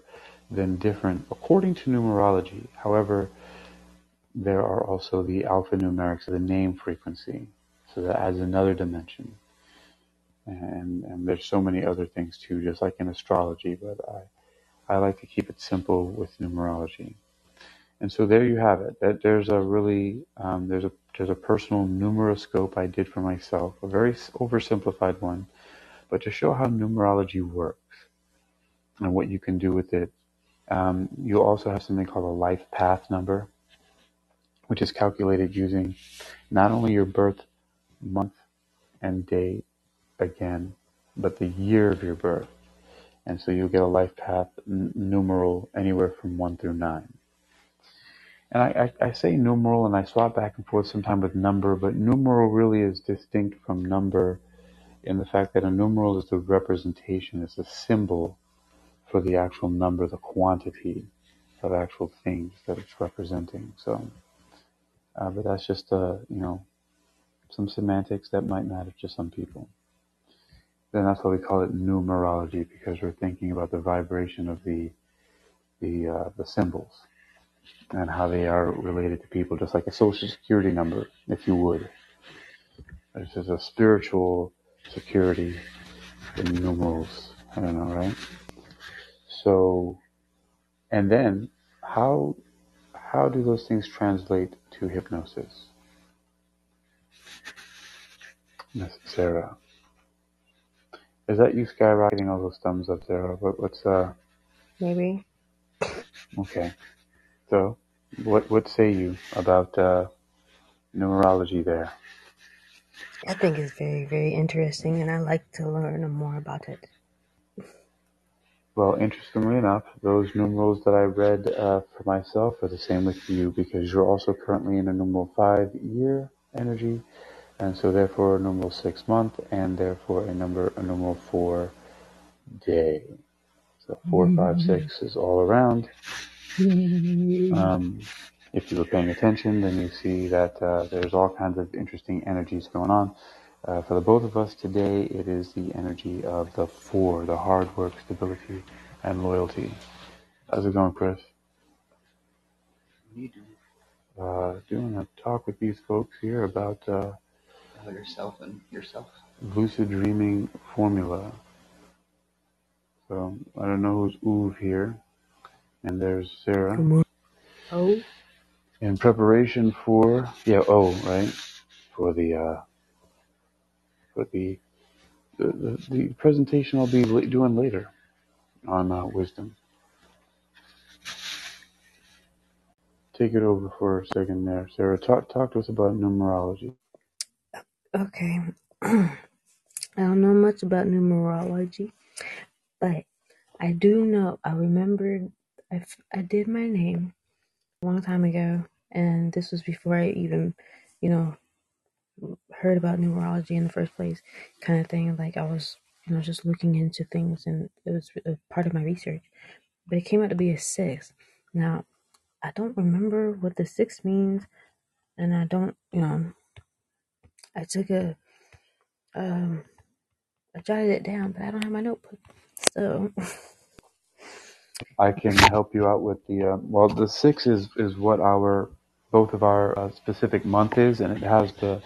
than different according to numerology. However, there are also the alphanumerics of the name frequency, so that adds another dimension. And and there's so many other things too, just like in astrology. But I I like to keep it simple with numerology. And so there you have it. That there's a really um, there's a there's a personal numeroscope I did for myself, a very oversimplified one, but to show how numerology works and what you can do with it. Um, you also have something called a life path number, which is calculated using not only your birth month and day again, but the year of your birth. And so you'll get a life path n- numeral anywhere from one through nine. And I, I, I say numeral and I swap back and forth sometimes with number, but numeral really is distinct from number in the fact that a numeral is the representation, it's a symbol for the actual number, the quantity of actual things that it's representing. So, uh, but that's just, uh, you know, some semantics that might matter to some people. Then that's why we call it numerology because we're thinking about the vibration of the the uh, the symbols and how they are related to people, just like a social security number, if you would. This is a spiritual security in numerals. I don't know, right? So, and then how how do those things translate to hypnosis, Miss Sarah? Is that you skyrocketing all those thumbs up there? What, what's uh? Maybe. Okay, so what what say you about uh, numerology there? I think it's very, very interesting, and I like to learn more about it. Well, interestingly enough, those numerals that I read uh, for myself are the same with you because you're also currently in a numeral five year energy, and so therefore a numeral six month, and therefore a number a numeral four day. So four, five, six is all around. Um, if you were paying attention, then you see that uh, there's all kinds of interesting energies going on. Uh, for the both of us today, it is the energy of the four, the hard work, stability, and loyalty. How's it going, Chris? You do Uh, doing a talk with these folks here about uh, know yourself and yourself. lucid dreaming formula. So I don't know who's Uve here, and there's Sarah. Oh, In preparation for yeah, oh right, for the uh, for the the, the, the presentation I'll be doing later on uh, wisdom. Take it over for a second there, Sarah. Talk talk to us about numerology. okay. <clears throat> I don't know much about numerology, but I do know. I remembered. I, I did my name a long time ago, and this was before I even, you know, heard about numerology in the first place, kind of thing. Like I was, you know, just looking into things, and it was a part of my research. But it came out to be a six. Now I don't remember what the six means, and I don't, you know, I took a, um, I jotted it down, but I don't have my notebook. So, I can help you out with the uh, well. The six is is what our both of our uh, specific month is, and it has the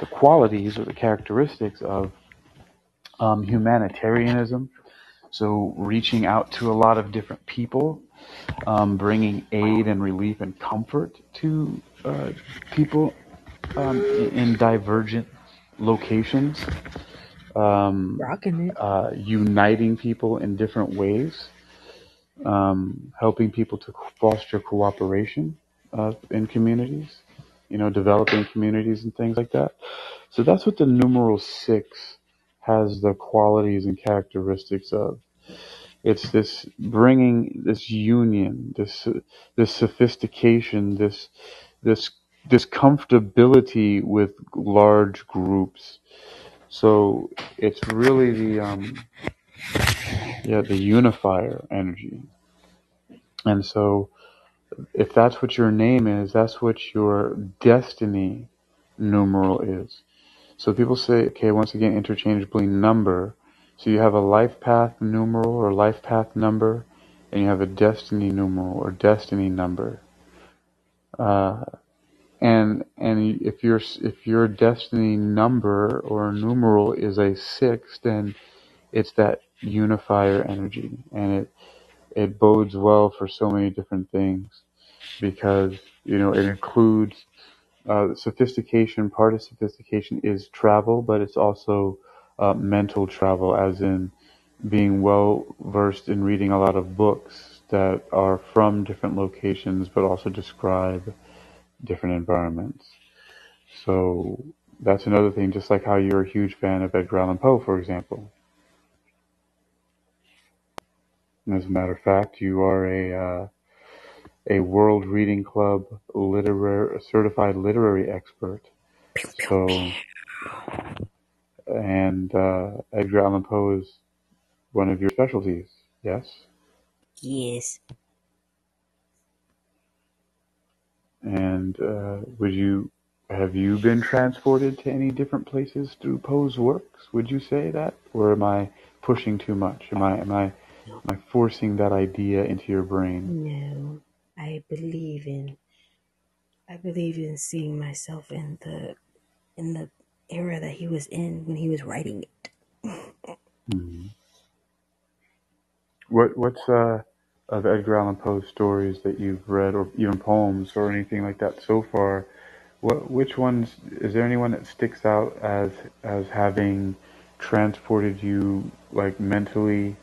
the qualities or the characteristics of um, humanitarianism. So reaching out to a lot of different people, um, bringing aid and relief and comfort to uh, people um, in divergent locations, um, uh, uniting people in different ways, um, helping people to foster cooperation uh, in communities, you know, developing communities and things like that. So that's what the numeral six has the qualities and characteristics of. It's this bringing this union, this this sophistication, this this this comfortability with large groups. So it's really the um, yeah the unifier energy. And so if that's what your name is, that's what your destiny numeral is. So people say, okay, once again, interchangeably number. So you have a life path numeral or life path number, and you have a destiny numeral or destiny number. Uh, and and if your if your destiny number or numeral is a six, then it's that unifier energy, and it it bodes well for so many different things because you know it includes uh, sophistication. Part of sophistication is travel, but it's also uh, mental travel, as in being well versed in reading a lot of books that are from different locations, but also describe different environments. So that's another thing, just like how you're a huge fan of Edgar Allan Poe, for example. As a matter of fact, you are a uh, a World Reading Club literary certified literary expert. So, and uh, Edgar Allan Poe is one of your specialties, yes? Yes. And uh, would you have you been transported to any different places through Poe's works? Would you say that, or am I pushing too much? Am I am I am I forcing that idea into your brain? No. I believe in I believe in seeing myself in the in the era that he was in when he was writing it. Hmm. What what's uh of Edgar Allan Poe's stories that you've read, or even poems, or anything like that so far? What which ones is there anyone that sticks out as as having transported you like mentally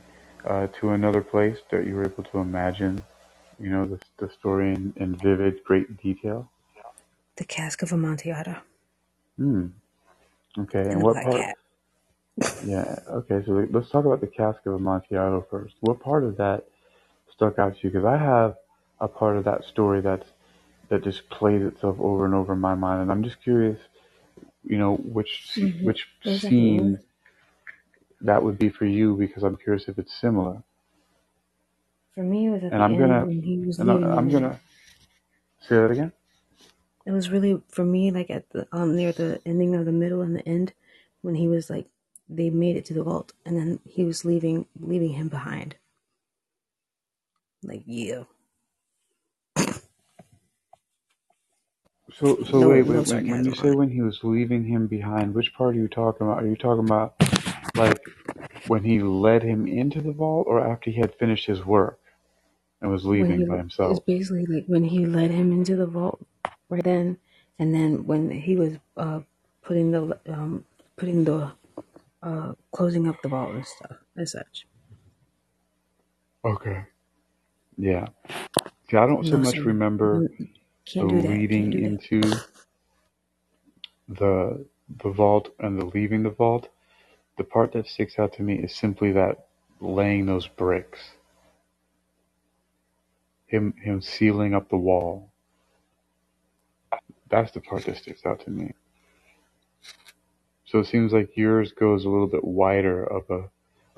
uh, to another place that you were able to imagine? You know the the story in, in vivid, great detail. The Cask of Amontillado Hmm. Okay, and and what part? Cat. <laughs> Yeah. Okay, so let's talk about the cask of Amontillado first. What part of that stuck out to you? Because I have a part of that story that's that just plays itself over and over in my mind, and I'm just curious, you know, which hmm which It was at the end. scene that would be for you, because I'm curious if it's similar. For me, it was at And the I'm end gonna, when he was and I- leaving I'm him. gonna say that again. It was really for me like at the um near the ending of the middle and the end when he was like they made it to the vault and then he was leaving leaving him behind. Like yeah, So, so no wait, no wait. When, when you sarcasm say on it. when he was leaving him behind, which part are you talking about? Are you talking about like when he led him into the vault, or after he had finished his work and was When leaving he by himself. it's basically like when he led him into the vault right then, and then when he was uh putting the um putting the uh closing up the vault and stuff as such. Okay. Yeah. See, I don't so No much sir, remember Mm, the can't do that. Can't leading do that. into the the vault and the leaving the vault. The part that sticks out to me is simply that laying those bricks, him him sealing up the wall. That's the part that sticks out to me. So it seems like yours goes a little bit wider of a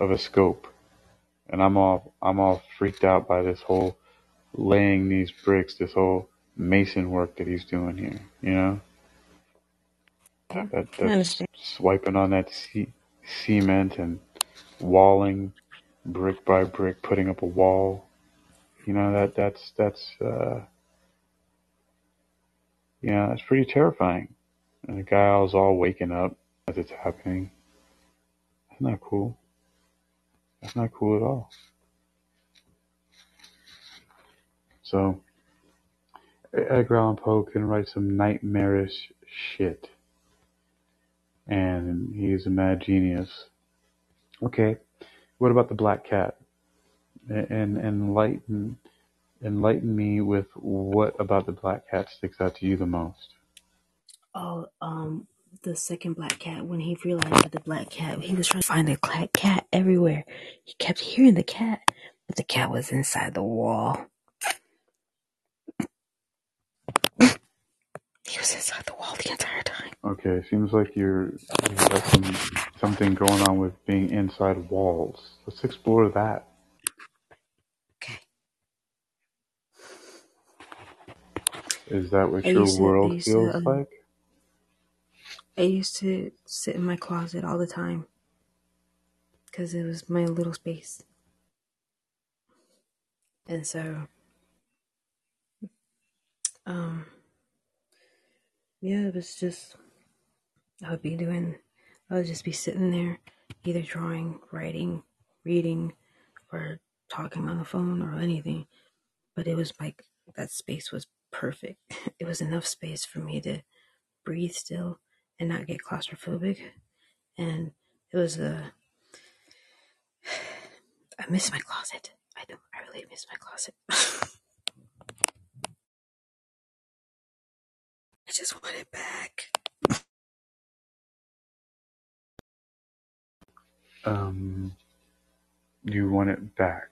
of a scope, and I'm all I'm all freaked out by this whole laying these bricks, this whole mason work that he's doing here. You know, that I swiping on that ce- cement and walling brick by brick, putting up a wall. You know that that's that's uh, you know that's pretty terrifying. And the guy's all waking up as it's happening. That's not cool? That's not cool at all. So Edgar Allan Poe can write some nightmarish shit, and he's a mad genius. Okay, what about the Black Cat? And enlighten enlighten me with what about the Black Cat sticks out to you the most. Oh, um, the second black cat, when he realized that the black cat, he was trying to find the black cat everywhere. He kept hearing the cat, but the cat was inside the wall. He was inside the wall the entire time. Okay, seems like you're you got some something going on with being inside walls. Let's explore that. Is that what I your to, world used to, feels um, like? I used to sit in my closet all the time because it was my little space. And so, um, yeah, it was just, I would be doing, I would just be sitting there, either drawing, writing, reading, or talking on the phone or anything. But it was like, that space was perfect. <laughs> It was enough space for me to breathe still and not get claustrophobic. And it was a, <sighs> I miss my closet. I do. I really miss my closet. <laughs> I just want it back. Um, you want it back.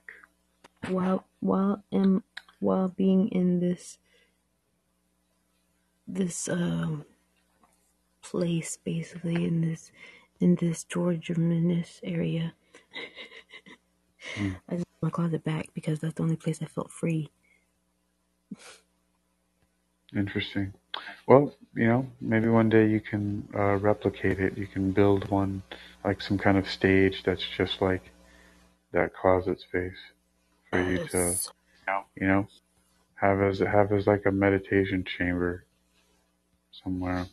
While while in while being in this this um place basically in this in this Georgia Menace area. Hmm. I just want my closet back because that's the only place I felt free. Interesting. Well, you know, maybe one day you can uh, replicate it. You can build one, like some kind of stage that's just like that closet space for you to, you know, have as have as like a meditation chamber somewhere.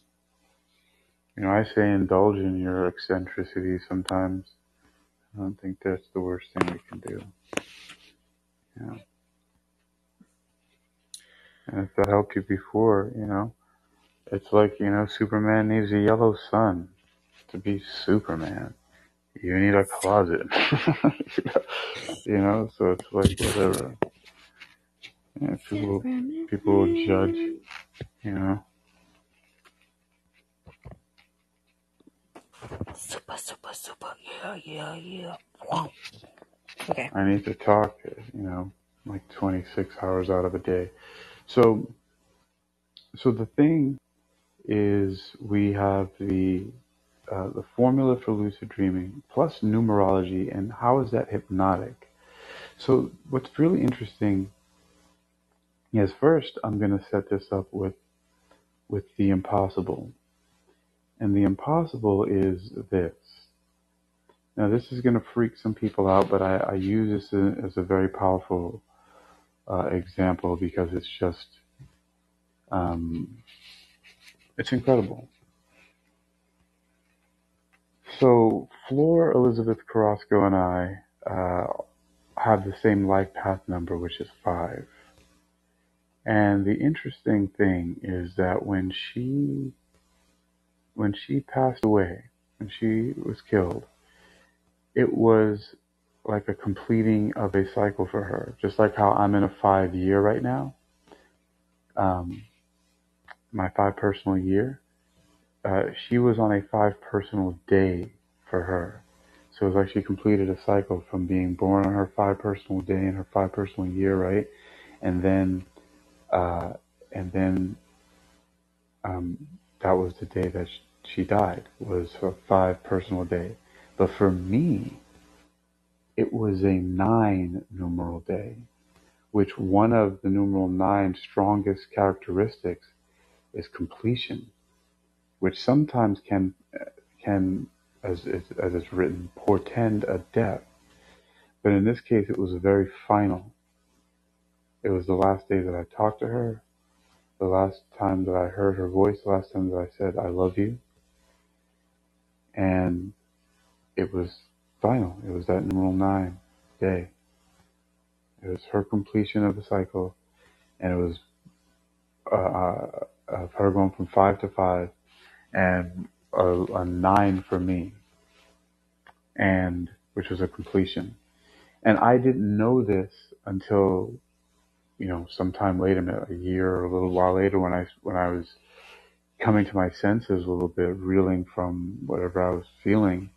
You know, I say indulge in your eccentricity sometimes. I don't think that's the worst thing we can do. Yeah. And if that helped you before, you know, it's like, you know, Superman needs a yellow sun to be Superman. You need a closet. <laughs> you know, so it's like whatever. Yeah, people people will judge, you know. Super, super. Yeah, yeah, yeah. Okay. I need to talk, you know, like 26 hours out of a day. So, so the thing is, we have the uh, the formula for lucid dreaming plus numerology, and how is that hypnotic? So, what's really interesting is first, I'm going to set this up with with the impossible, and the impossible is this. Now, this is going to freak some people out, but I, I use this as a, very powerful uh, example because it's just um, it's incredible. So, Flor, Elizabeth Carrasco, and I uh, have the same life path number, which is five. And the interesting thing is that when she when she passed away, when she was killed, it was like a completing of a cycle for her. Just like how I'm in a five year right now, um, my five personal year. Uh, she was on a five personal day for her. So it was like she completed a cycle from being born on her five personal day and her five personal year, right? And then, uh, and then, um, that was the day that she died was her five personal day. But for me, it was a nine numeral day, which one of the numeral nine strongest characteristics is completion, which sometimes can can, as as, it's written, portend a death. But in this case, it was a very final. It was the last day that I talked to her, the last time that I heard her voice, the last time that I said I love you, and it was final. It was that numeral nine day. It was her completion of the cycle, and it was uh, uh, of her going from five to five, and a, a nine for me, and which was a completion. And I didn't know this until you know sometime later, a year or a little while later, when I when I was coming to my senses a little bit, reeling from whatever I was feeling,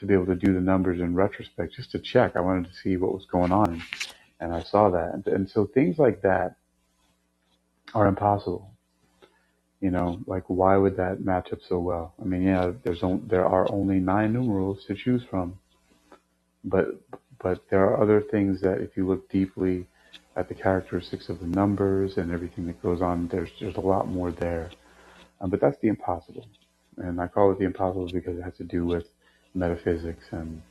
to be able to do the numbers in retrospect, just to check. I wanted to see what was going on, and I saw that. And, so things like that are impossible. You know, like why would that match up so well? I mean, yeah, there's there are only nine numerals to choose from, but but there are other things that if you look deeply at the characteristics of the numbers and everything that goes on, there's there's a lot more there. Um, but that's the impossible, and I call it the impossible because it has to do with metaphysics and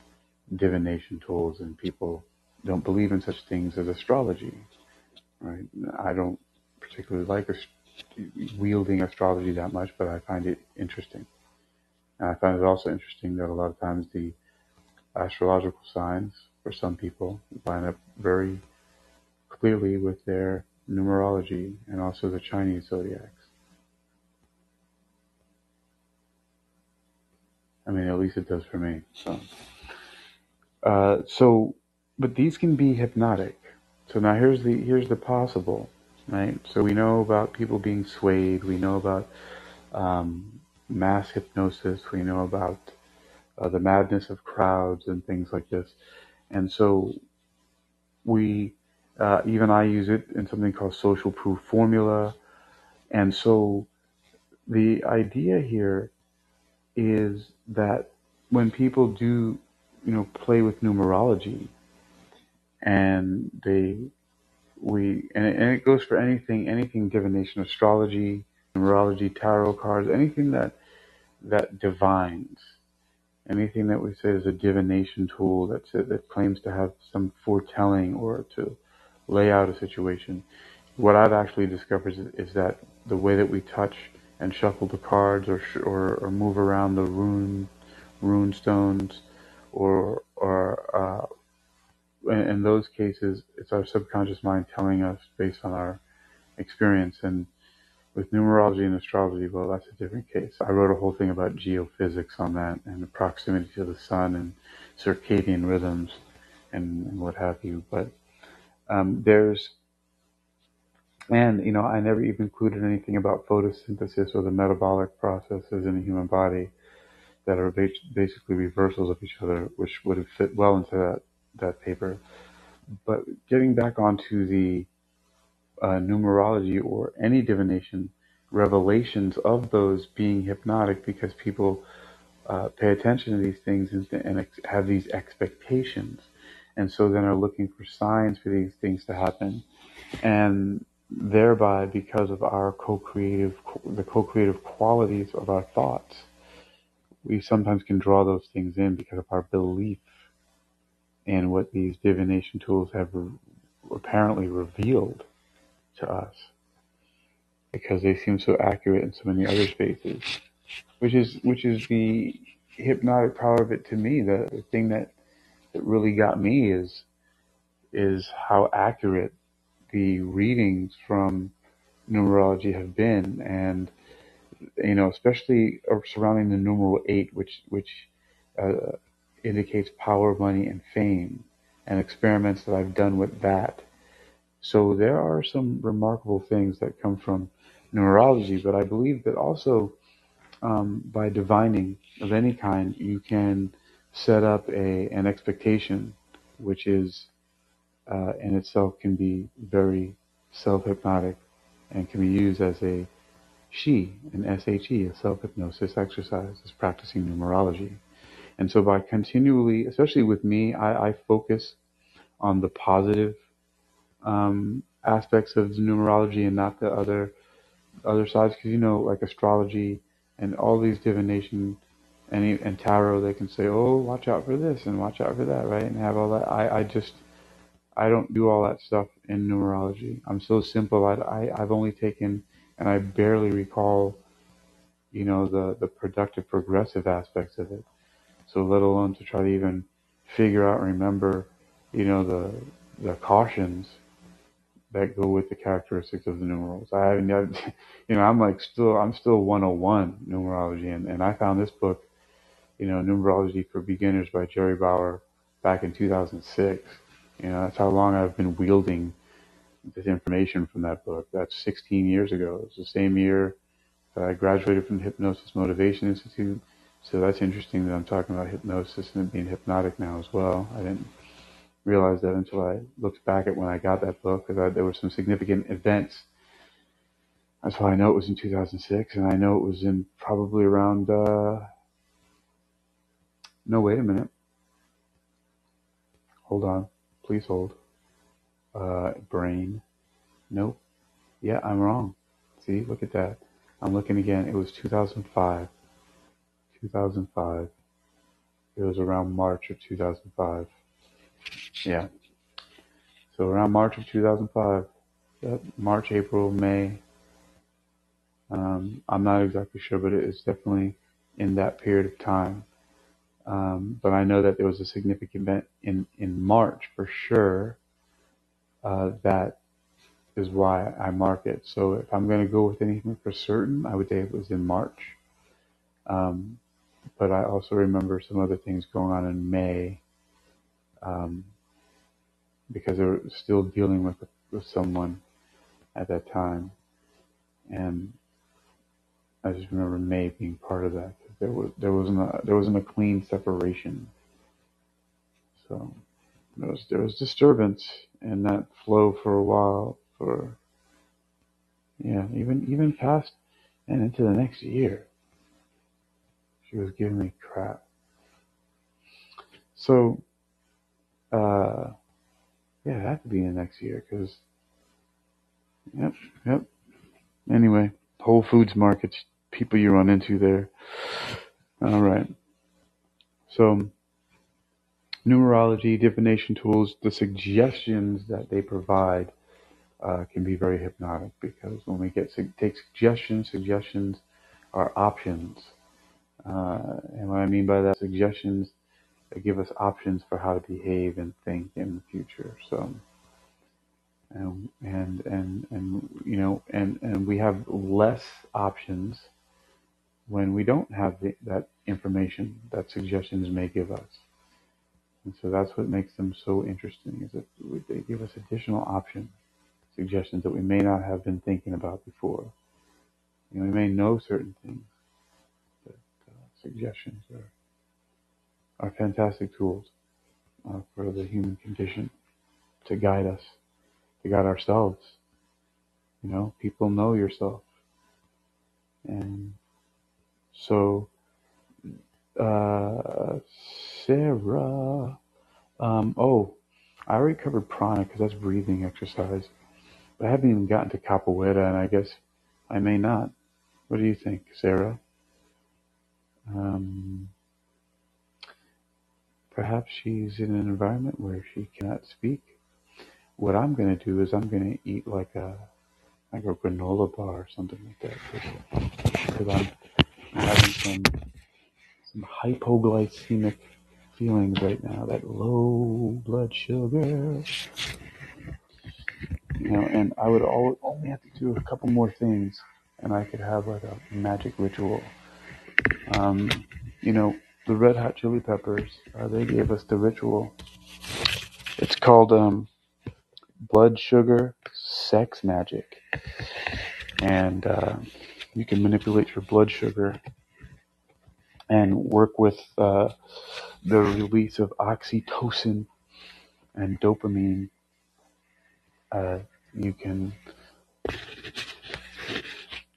divination tools, and people don't believe in such things as astrology, right? I don't particularly like wielding astrology that much, but I find it interesting. And I find it also interesting that a lot of times the astrological signs for some people line up very clearly with their numerology and also the Chinese zodiacs. I mean, at least it does for me. So, uh, so, but these can be hypnotic. So now here's the here's the possible, right? So we know about people being swayed. We know about um, mass hypnosis. We know about uh, the madness of crowds and things like this. And so we, uh, even I use it in something called social proof formula. And so the idea here is that when people do, you know, play with numerology and they, we, and it, and it goes for anything, anything divination, astrology, numerology, tarot cards, anything that, that divines, anything that we say is a divination tool that's, that claims to have some foretelling or to lay out a situation. What I've actually discovered is, is that the way that we touch and shuffle the cards or, sh- or, or move around the rune, rune stones or, or, uh, in, in those cases, it's our subconscious mind telling us based on our experience. And with numerology and astrology, well, that's a different case. I wrote a whole thing about geophysics on that and the proximity to the sun and circadian rhythms and, and what have you. But um, there's And, you know, I never even included anything about photosynthesis or the metabolic processes in the human body that are basically reversals of each other, which would have fit well into that, that paper. But getting back onto the uh, numerology or any divination, revelations of those being hypnotic because people uh, pay attention to these things and, and ex- have these expectations. And so then are looking for signs for these things to happen. And thereby because of our co-creative the co-creative qualities of our thoughts we sometimes can draw those things in because of our belief in what these divination tools have re- apparently revealed to us because they seem so accurate in so many other spaces which is which is the hypnotic power of it to me. The, the thing that that really got me is is how accurate the readings from numerology have been, and you know, especially surrounding the numeral eight, which which uh, indicates power, money, and fame, and experiments that I've done with that. So there are some remarkable things that come from numerology, but I believe that also um, by divining of any kind, you can set up a an expectation, which is uh, in itself can be very self-hypnotic and can be used as a she, an SHE, a self-hypnosis exercise, is practicing numerology. And so by continually, especially with me, I, I focus on the positive um, aspects of numerology and not the other other sides. Because you know, like astrology and all these divination and, and tarot, they can say, "Oh, watch out for this and watch out for that," right? And have all that. I, I just I don't do all that stuff in numerology. I'm so simple. I, I I've only taken and I barely recall, you know, the the productive progressive aspects of it. So let alone to try to even figure out and remember, you know, the the cautions that go with the characteristics of the numerals. I haven't, <laughs> you know, I'm like still, I'm still 101 numerology, and, and I found this book, you know, Numerology for Beginners by Gerie Bauer back in 2006. You know, that's how long I've been wielding this information from that book. That's 16 years ago. It's the same year that I graduated from the Hypnosis Motivation Institute. So that's interesting that I'm talking about hypnosis and it being hypnotic now as well. I didn't realize that until I looked back at when I got that book because there were some significant events. That's why I know it was in 2006, and I know it was in probably around. Uh, no, wait a minute. Hold on. Please hold. Uh, brain. Nope. Yeah, I'm wrong. See, look at that. I'm looking again. It was 2005. 2005. It was around March of 2005. Yeah. So around March of 2005. Yep. March, April, May. Um, I'm not exactly sure, but it is definitely in that period of time. Um, but I know that there was a significant event in, in March for sure. Uh, that is why I mark it. So if I'm going to go with anything for certain, I would say it was in March. Um, but I also remember some other things going on in May um, because I was still dealing with with someone at that time, and I just remember May being part of that. There was there wasn't a there wasn't a clean separation, so there was there was disturbance in that flow for a while for yeah even even past and into the next year. She was giving me crap. So uh yeah, it had to be in the next year because yep yep. Anyway, Whole Foods markets, people you run into there. All right. So numerology, divination tools, the suggestions that they provide uh, can be very hypnotic because when we get take suggestions, suggestions are options. Uh, and what I mean by that, suggestions they give us options for how to behave and think in the future. So, and and and, and you know, and and we have less options when we don't have the, that information that suggestions may give us. And so that's what makes them so interesting is that they give us additional options, suggestions that we may not have been thinking about before. You know, we may know certain things, but uh, suggestions are, are fantastic tools uh, for the human condition to guide us, to guide ourselves. You know, people know yourself. And so, uh, Sarah, um, oh, I already covered prana because that's breathing exercise. But I haven't even gotten to capoeira, and I guess I may not. What do you think, Sarah? Um, perhaps she's in an environment where she cannot speak. What I'm going to do is I'm going to eat like a like a granola bar or something like that because I'm having some some hypoglycemic feelings right now. That low blood sugar, you know. And I would al- only have to do a couple more things, and I could have like a magic ritual. Um, you know, the Red Hot Chili Peppers. Uh, they gave us the ritual. It's called um, Blood Sugar Sex Magik, and uh, you can manipulate your blood sugar and work with uh, the release of oxytocin and dopamine. Uh, you can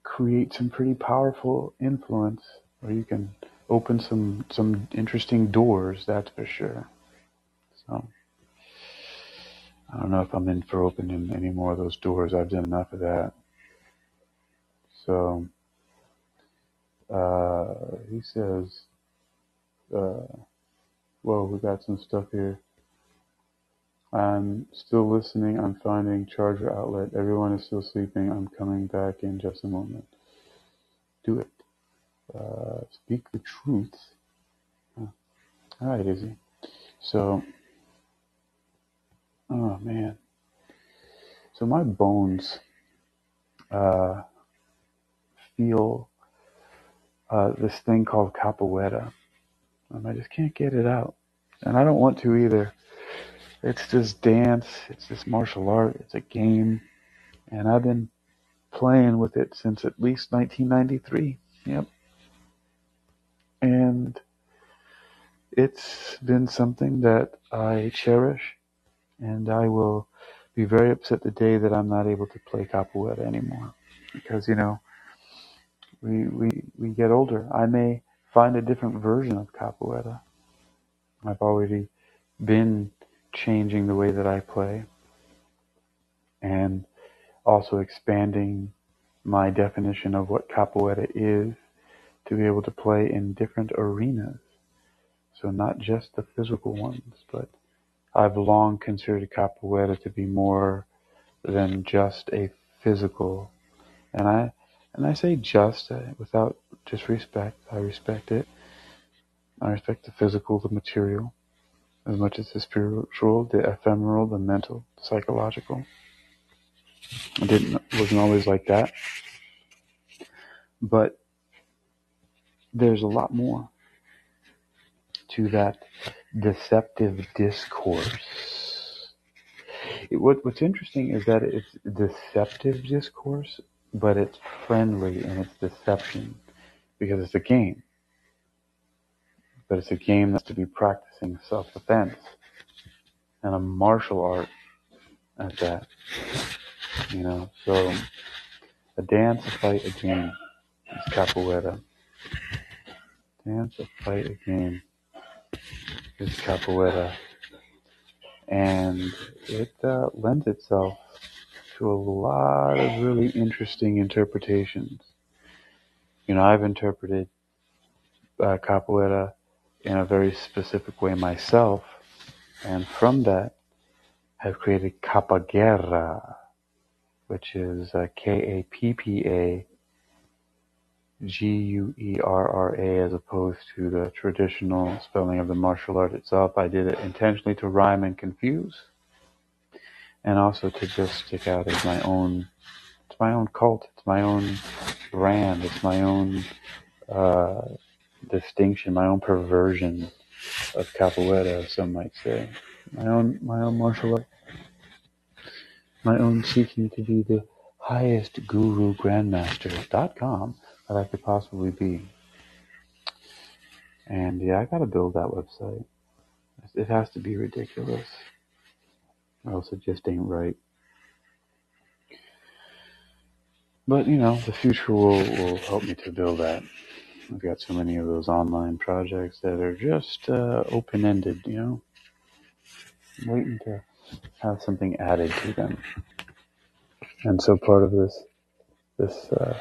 create some pretty powerful influence, or you can open some some interesting doors. That's for sure. So I don't know if I'm in for opening any more of those doors. I've done enough of that. So uh, he says, uh, "Well, we got some stuff here." I'm still listening. I'm finding charger outlet. Everyone is still sleeping. I'm coming back in just a moment. Do it. Uh, speak the truth. Huh. All right, Izzy. So, oh man. So my bones uh, feel uh, this thing called capoeira. And I just can't get it out. And I don't want to either. It's this dance, it's this martial art, it's a game. And I've been playing with it since at least 1993. Yep. And it's been something that I cherish, and I will be very upset the day that I'm not able to play capoeira anymore. Because, you know, we, we, we get older. I may find a different version of capoeira. I've already been changing the way that I play and also expanding my definition of what capoeira is to be able to play in different arenas. So not just the physical ones, but I've long considered capoeira to be more than just a physical, and I and I say just uh, without disrespect. I respect it. I respect the physical, the material, as much as the spiritual, the ephemeral, the mental, the psychological. I didn't wasn't always like that, but there's a lot more to that deceptive discourse. It, what, what's interesting is that it's deceptive discourse, but it's friendly in its deception because it's a game. But it's a game that's to be practicing self-defense and a martial art at that. You know, so a dance, a fight, a game is capoeira. Dance, a fight, a game is capoeira, and it uh, lends itself to a lot of really interesting interpretations. You know, I've interpreted uh, capoeira in a very specific way myself, and from that, have created kappaguerra, which is uh, K A P P A G-U-E-R-R-A as opposed to the traditional spelling of the martial art itself. I did it intentionally to rhyme and confuse and also to just stick out as my own, it's my own cult, it's my own brand, it's my own uh, distinction, my own perversion of capoeira, some might say. My own, my own martial art, my own seeking to be the highest guru grandmaster dot com that I could possibly be. And yeah, I gotta build that website. It has to be ridiculous, or else it just ain't right. But you know, the future will, will help me to build that. I've got so many of those online projects that are just uh, open ended, you know, waiting to have something added to them. And so part of this this uh,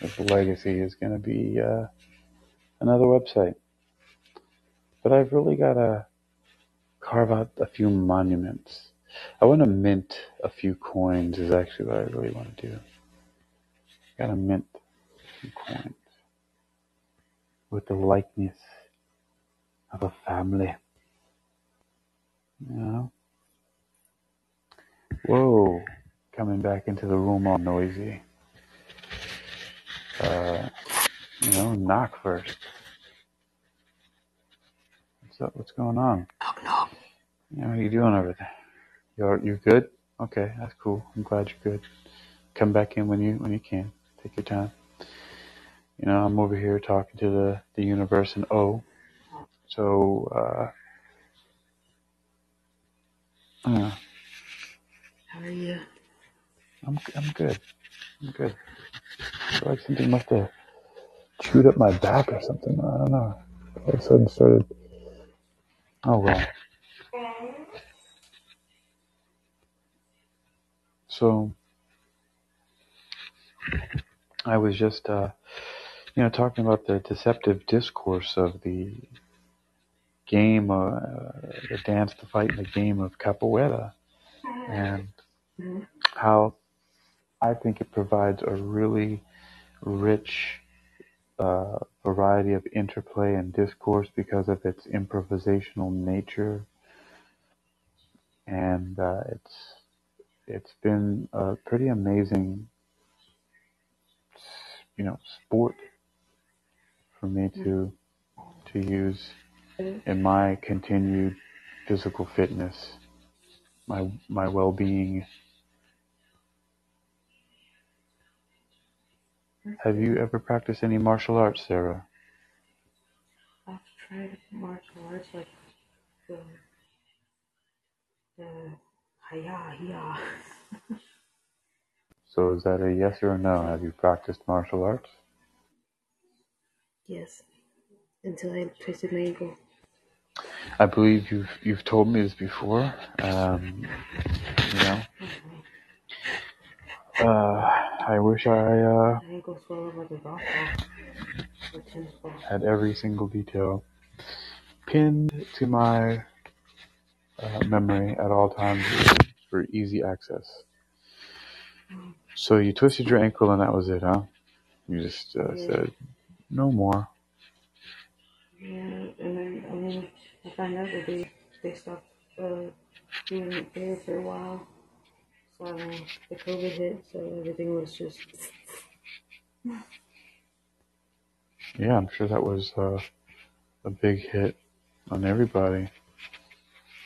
this legacy is going to be uh, another website. But I've really got to carve out a few monuments. I want to mint a few coins. Is actually what I really want to do. Got to mint a few coins with the likeness of a family. You know? Whoa! Coming back into the room all noisy. Uh, you know, knock first. What's up? What's going on? Knock. You know, what are you doing over there? You're you good? Okay, that's cool. I'm glad you're good. Come back in when you when you can. Take your time. You know, I'm over here talking to the the universe and O. So uh, uh, How are you? I'm I'm good. I'm good. I feel like something must have chewed up my back or something. I don't know. All of a sudden started. Oh well. So I was just uh, you know talking about the deceptive discourse of the game, uh, the dance, the fight, and the game of capoeira, and how I think it provides a really rich variety of interplay and discourse because of its improvisational nature, and uh, it's it's been a pretty amazing, you know, sport for me to to use in my continued physical fitness, my my well being. Have you ever practiced any martial arts, Sarah? I've tried martial arts like the the hiya hiya. <laughs> So is that a yes or a no? Have you practiced martial arts? Yes, until I twisted my ankle. I believe you've you've told me this before. Um, you know, uh, I wish I uh, My ankle swelled up like a golf ball or tennis ball. had every single detail pinned to my uh, memory at all times for easy access. So you twisted your ankle and that was it, huh? You just uh, Yeah. said no more. Yeah, and then and then I found out that they they stopped uh doing it there for a while. Um, the COVID hit, so everything was just Yeah, I'm sure that was uh, a big hit on everybody.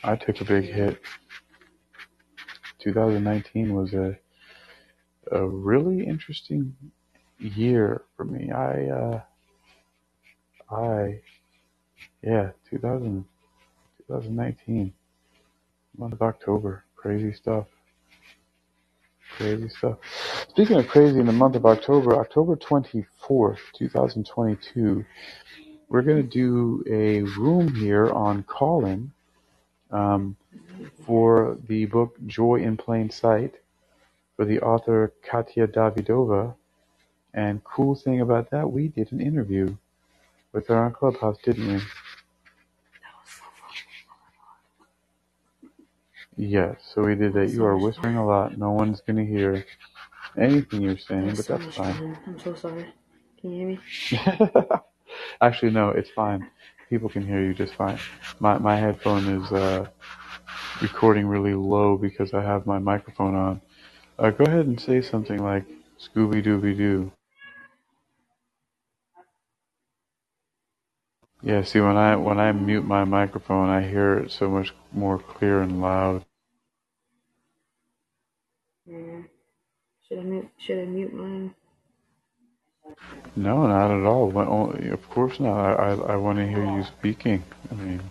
I took a big hit. 2019 was a a really interesting year for me. I uh, I yeah, 2000, 2019 month of October, crazy stuff, crazy stuff. Speaking of crazy, in the month of October, October 24th, 2022, we're gonna do a room here on Callin um, for the book Joy in Plain Sight for the author Katya Davidova. And cool thing about that, we did an interview with her on Clubhouse, didn't we? that was so fun. Yes, so we did That You so are whispering a lot. No one's gonna hear anything you're saying, but that's fine. I'm so sorry. Can you hear me? <laughs> Actually, no, it's fine. People can hear you just fine. My my headphone is uh, recording really low because I have my microphone on. Uh, go ahead and say something like Scooby Dooby Doo. Yeah, see when I when I mute my microphone, I hear it so much more clear and loud. Yeah. Should I mute? Should I mute mine? No, not at all. When, oh, of course not. I I, I want to hear you speaking. I mean,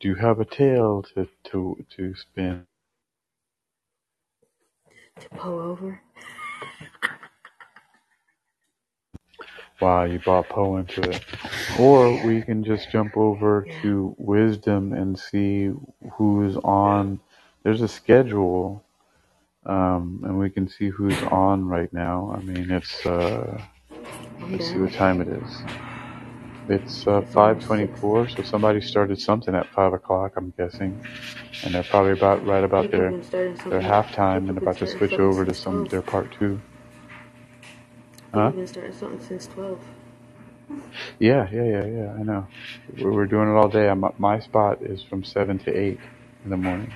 do you have a tale to to to spin? To pull over? Wow, you brought Poe into it. Or we can just jump over to wisdom and see who's on. There's a schedule, um, and we can see who's on right now. I mean, it's uh, let's see what time it is. It's uh, It's almost six. 5:24, so somebody started something at five o'clock. I'm guessing, and they're probably about right about their their halftime and about to switch over to some their part two. Huh? been starting something since twelve. Yeah, yeah, yeah, yeah. I know. We're we're doing it all day. I'm, my spot is from seven to eight in the morning.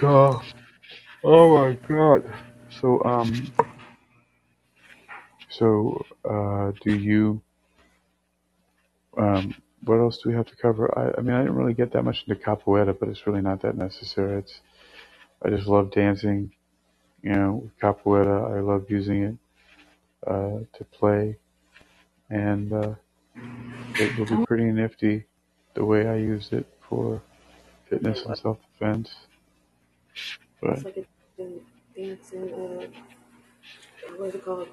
So, oh my god. So, um, so, uh, do you, um, what else do we have to cover? I, I mean, I didn't really get that much into capoeira, but it's really not that necessary. It's, I just love dancing, you know, with capoeira. I love using it, uh, to play, and, uh, it will be pretty nifty the way I use it for fitness and self-defense. But, It's like a dan- dancing. Uh, what's it called?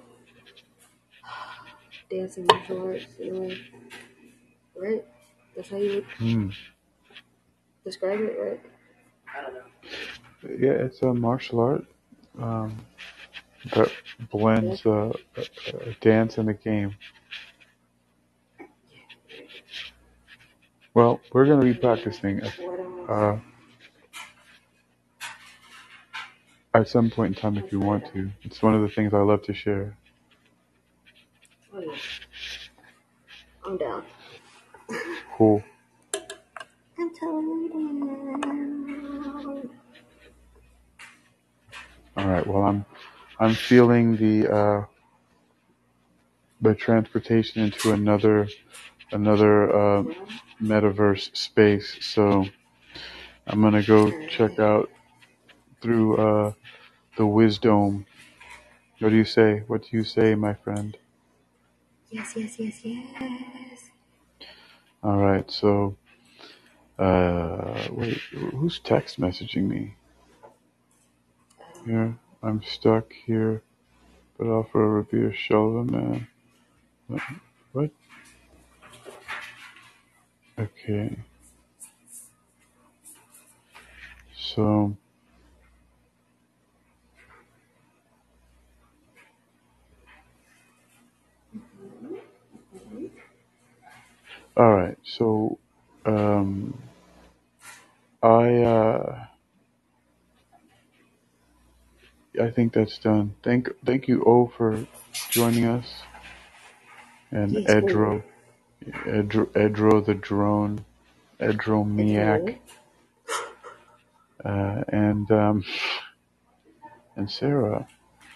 <sighs> Dancing martial arts in a way, right? That's how you would hmm. describe it, right? I don't know. Yeah, it's a martial art, um, that Yeah. blends, uh, a, a dance and a game. Well, we're going to be practicing. What else? Uh, at some point in time if you want to. It's one of the things I love to share. Oh yeah. I'm down. Cool. I'm totally down. All right. Well, I'm I'm feeling the uh, the transportation into another another uh, metaverse space. So I'm gonna go check out through uh, the wisdom. What do you say? What do you say, my friend? Yes, yes, yes, yes. All right. So, uh, wait, who's text messaging me? Here, I'm stuck here, but offer a review. Show man. What? Okay. So, all right. So, um, I uh, I think that's done. Thank thank you, O, for joining us, and Yes. Edro, Edro, Edro the drone, Edromiac, Edro. uh, and um, and Sarah.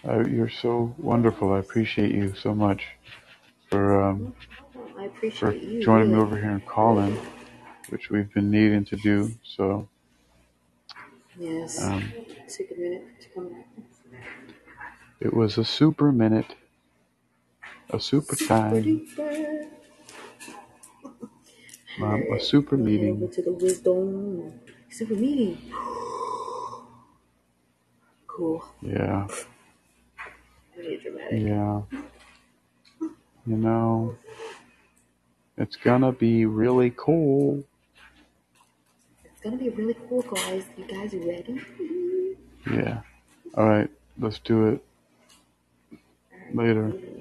Uh, you're so wonderful. I appreciate you so much for um, for appreciate you, joining me over here and calling, which we've been needing to do. So Yes. um, Took a minute to come back. it was a super minute, a super Super time, duper. um, a Alright. super over meeting. to the wisdom. Super meeting. Cool. Yeah, dramatic. yeah. You know, it's gonna be really cool. It's gonna be really cool, guys. You guys ready? Yeah. All right, let's do it later. Alright.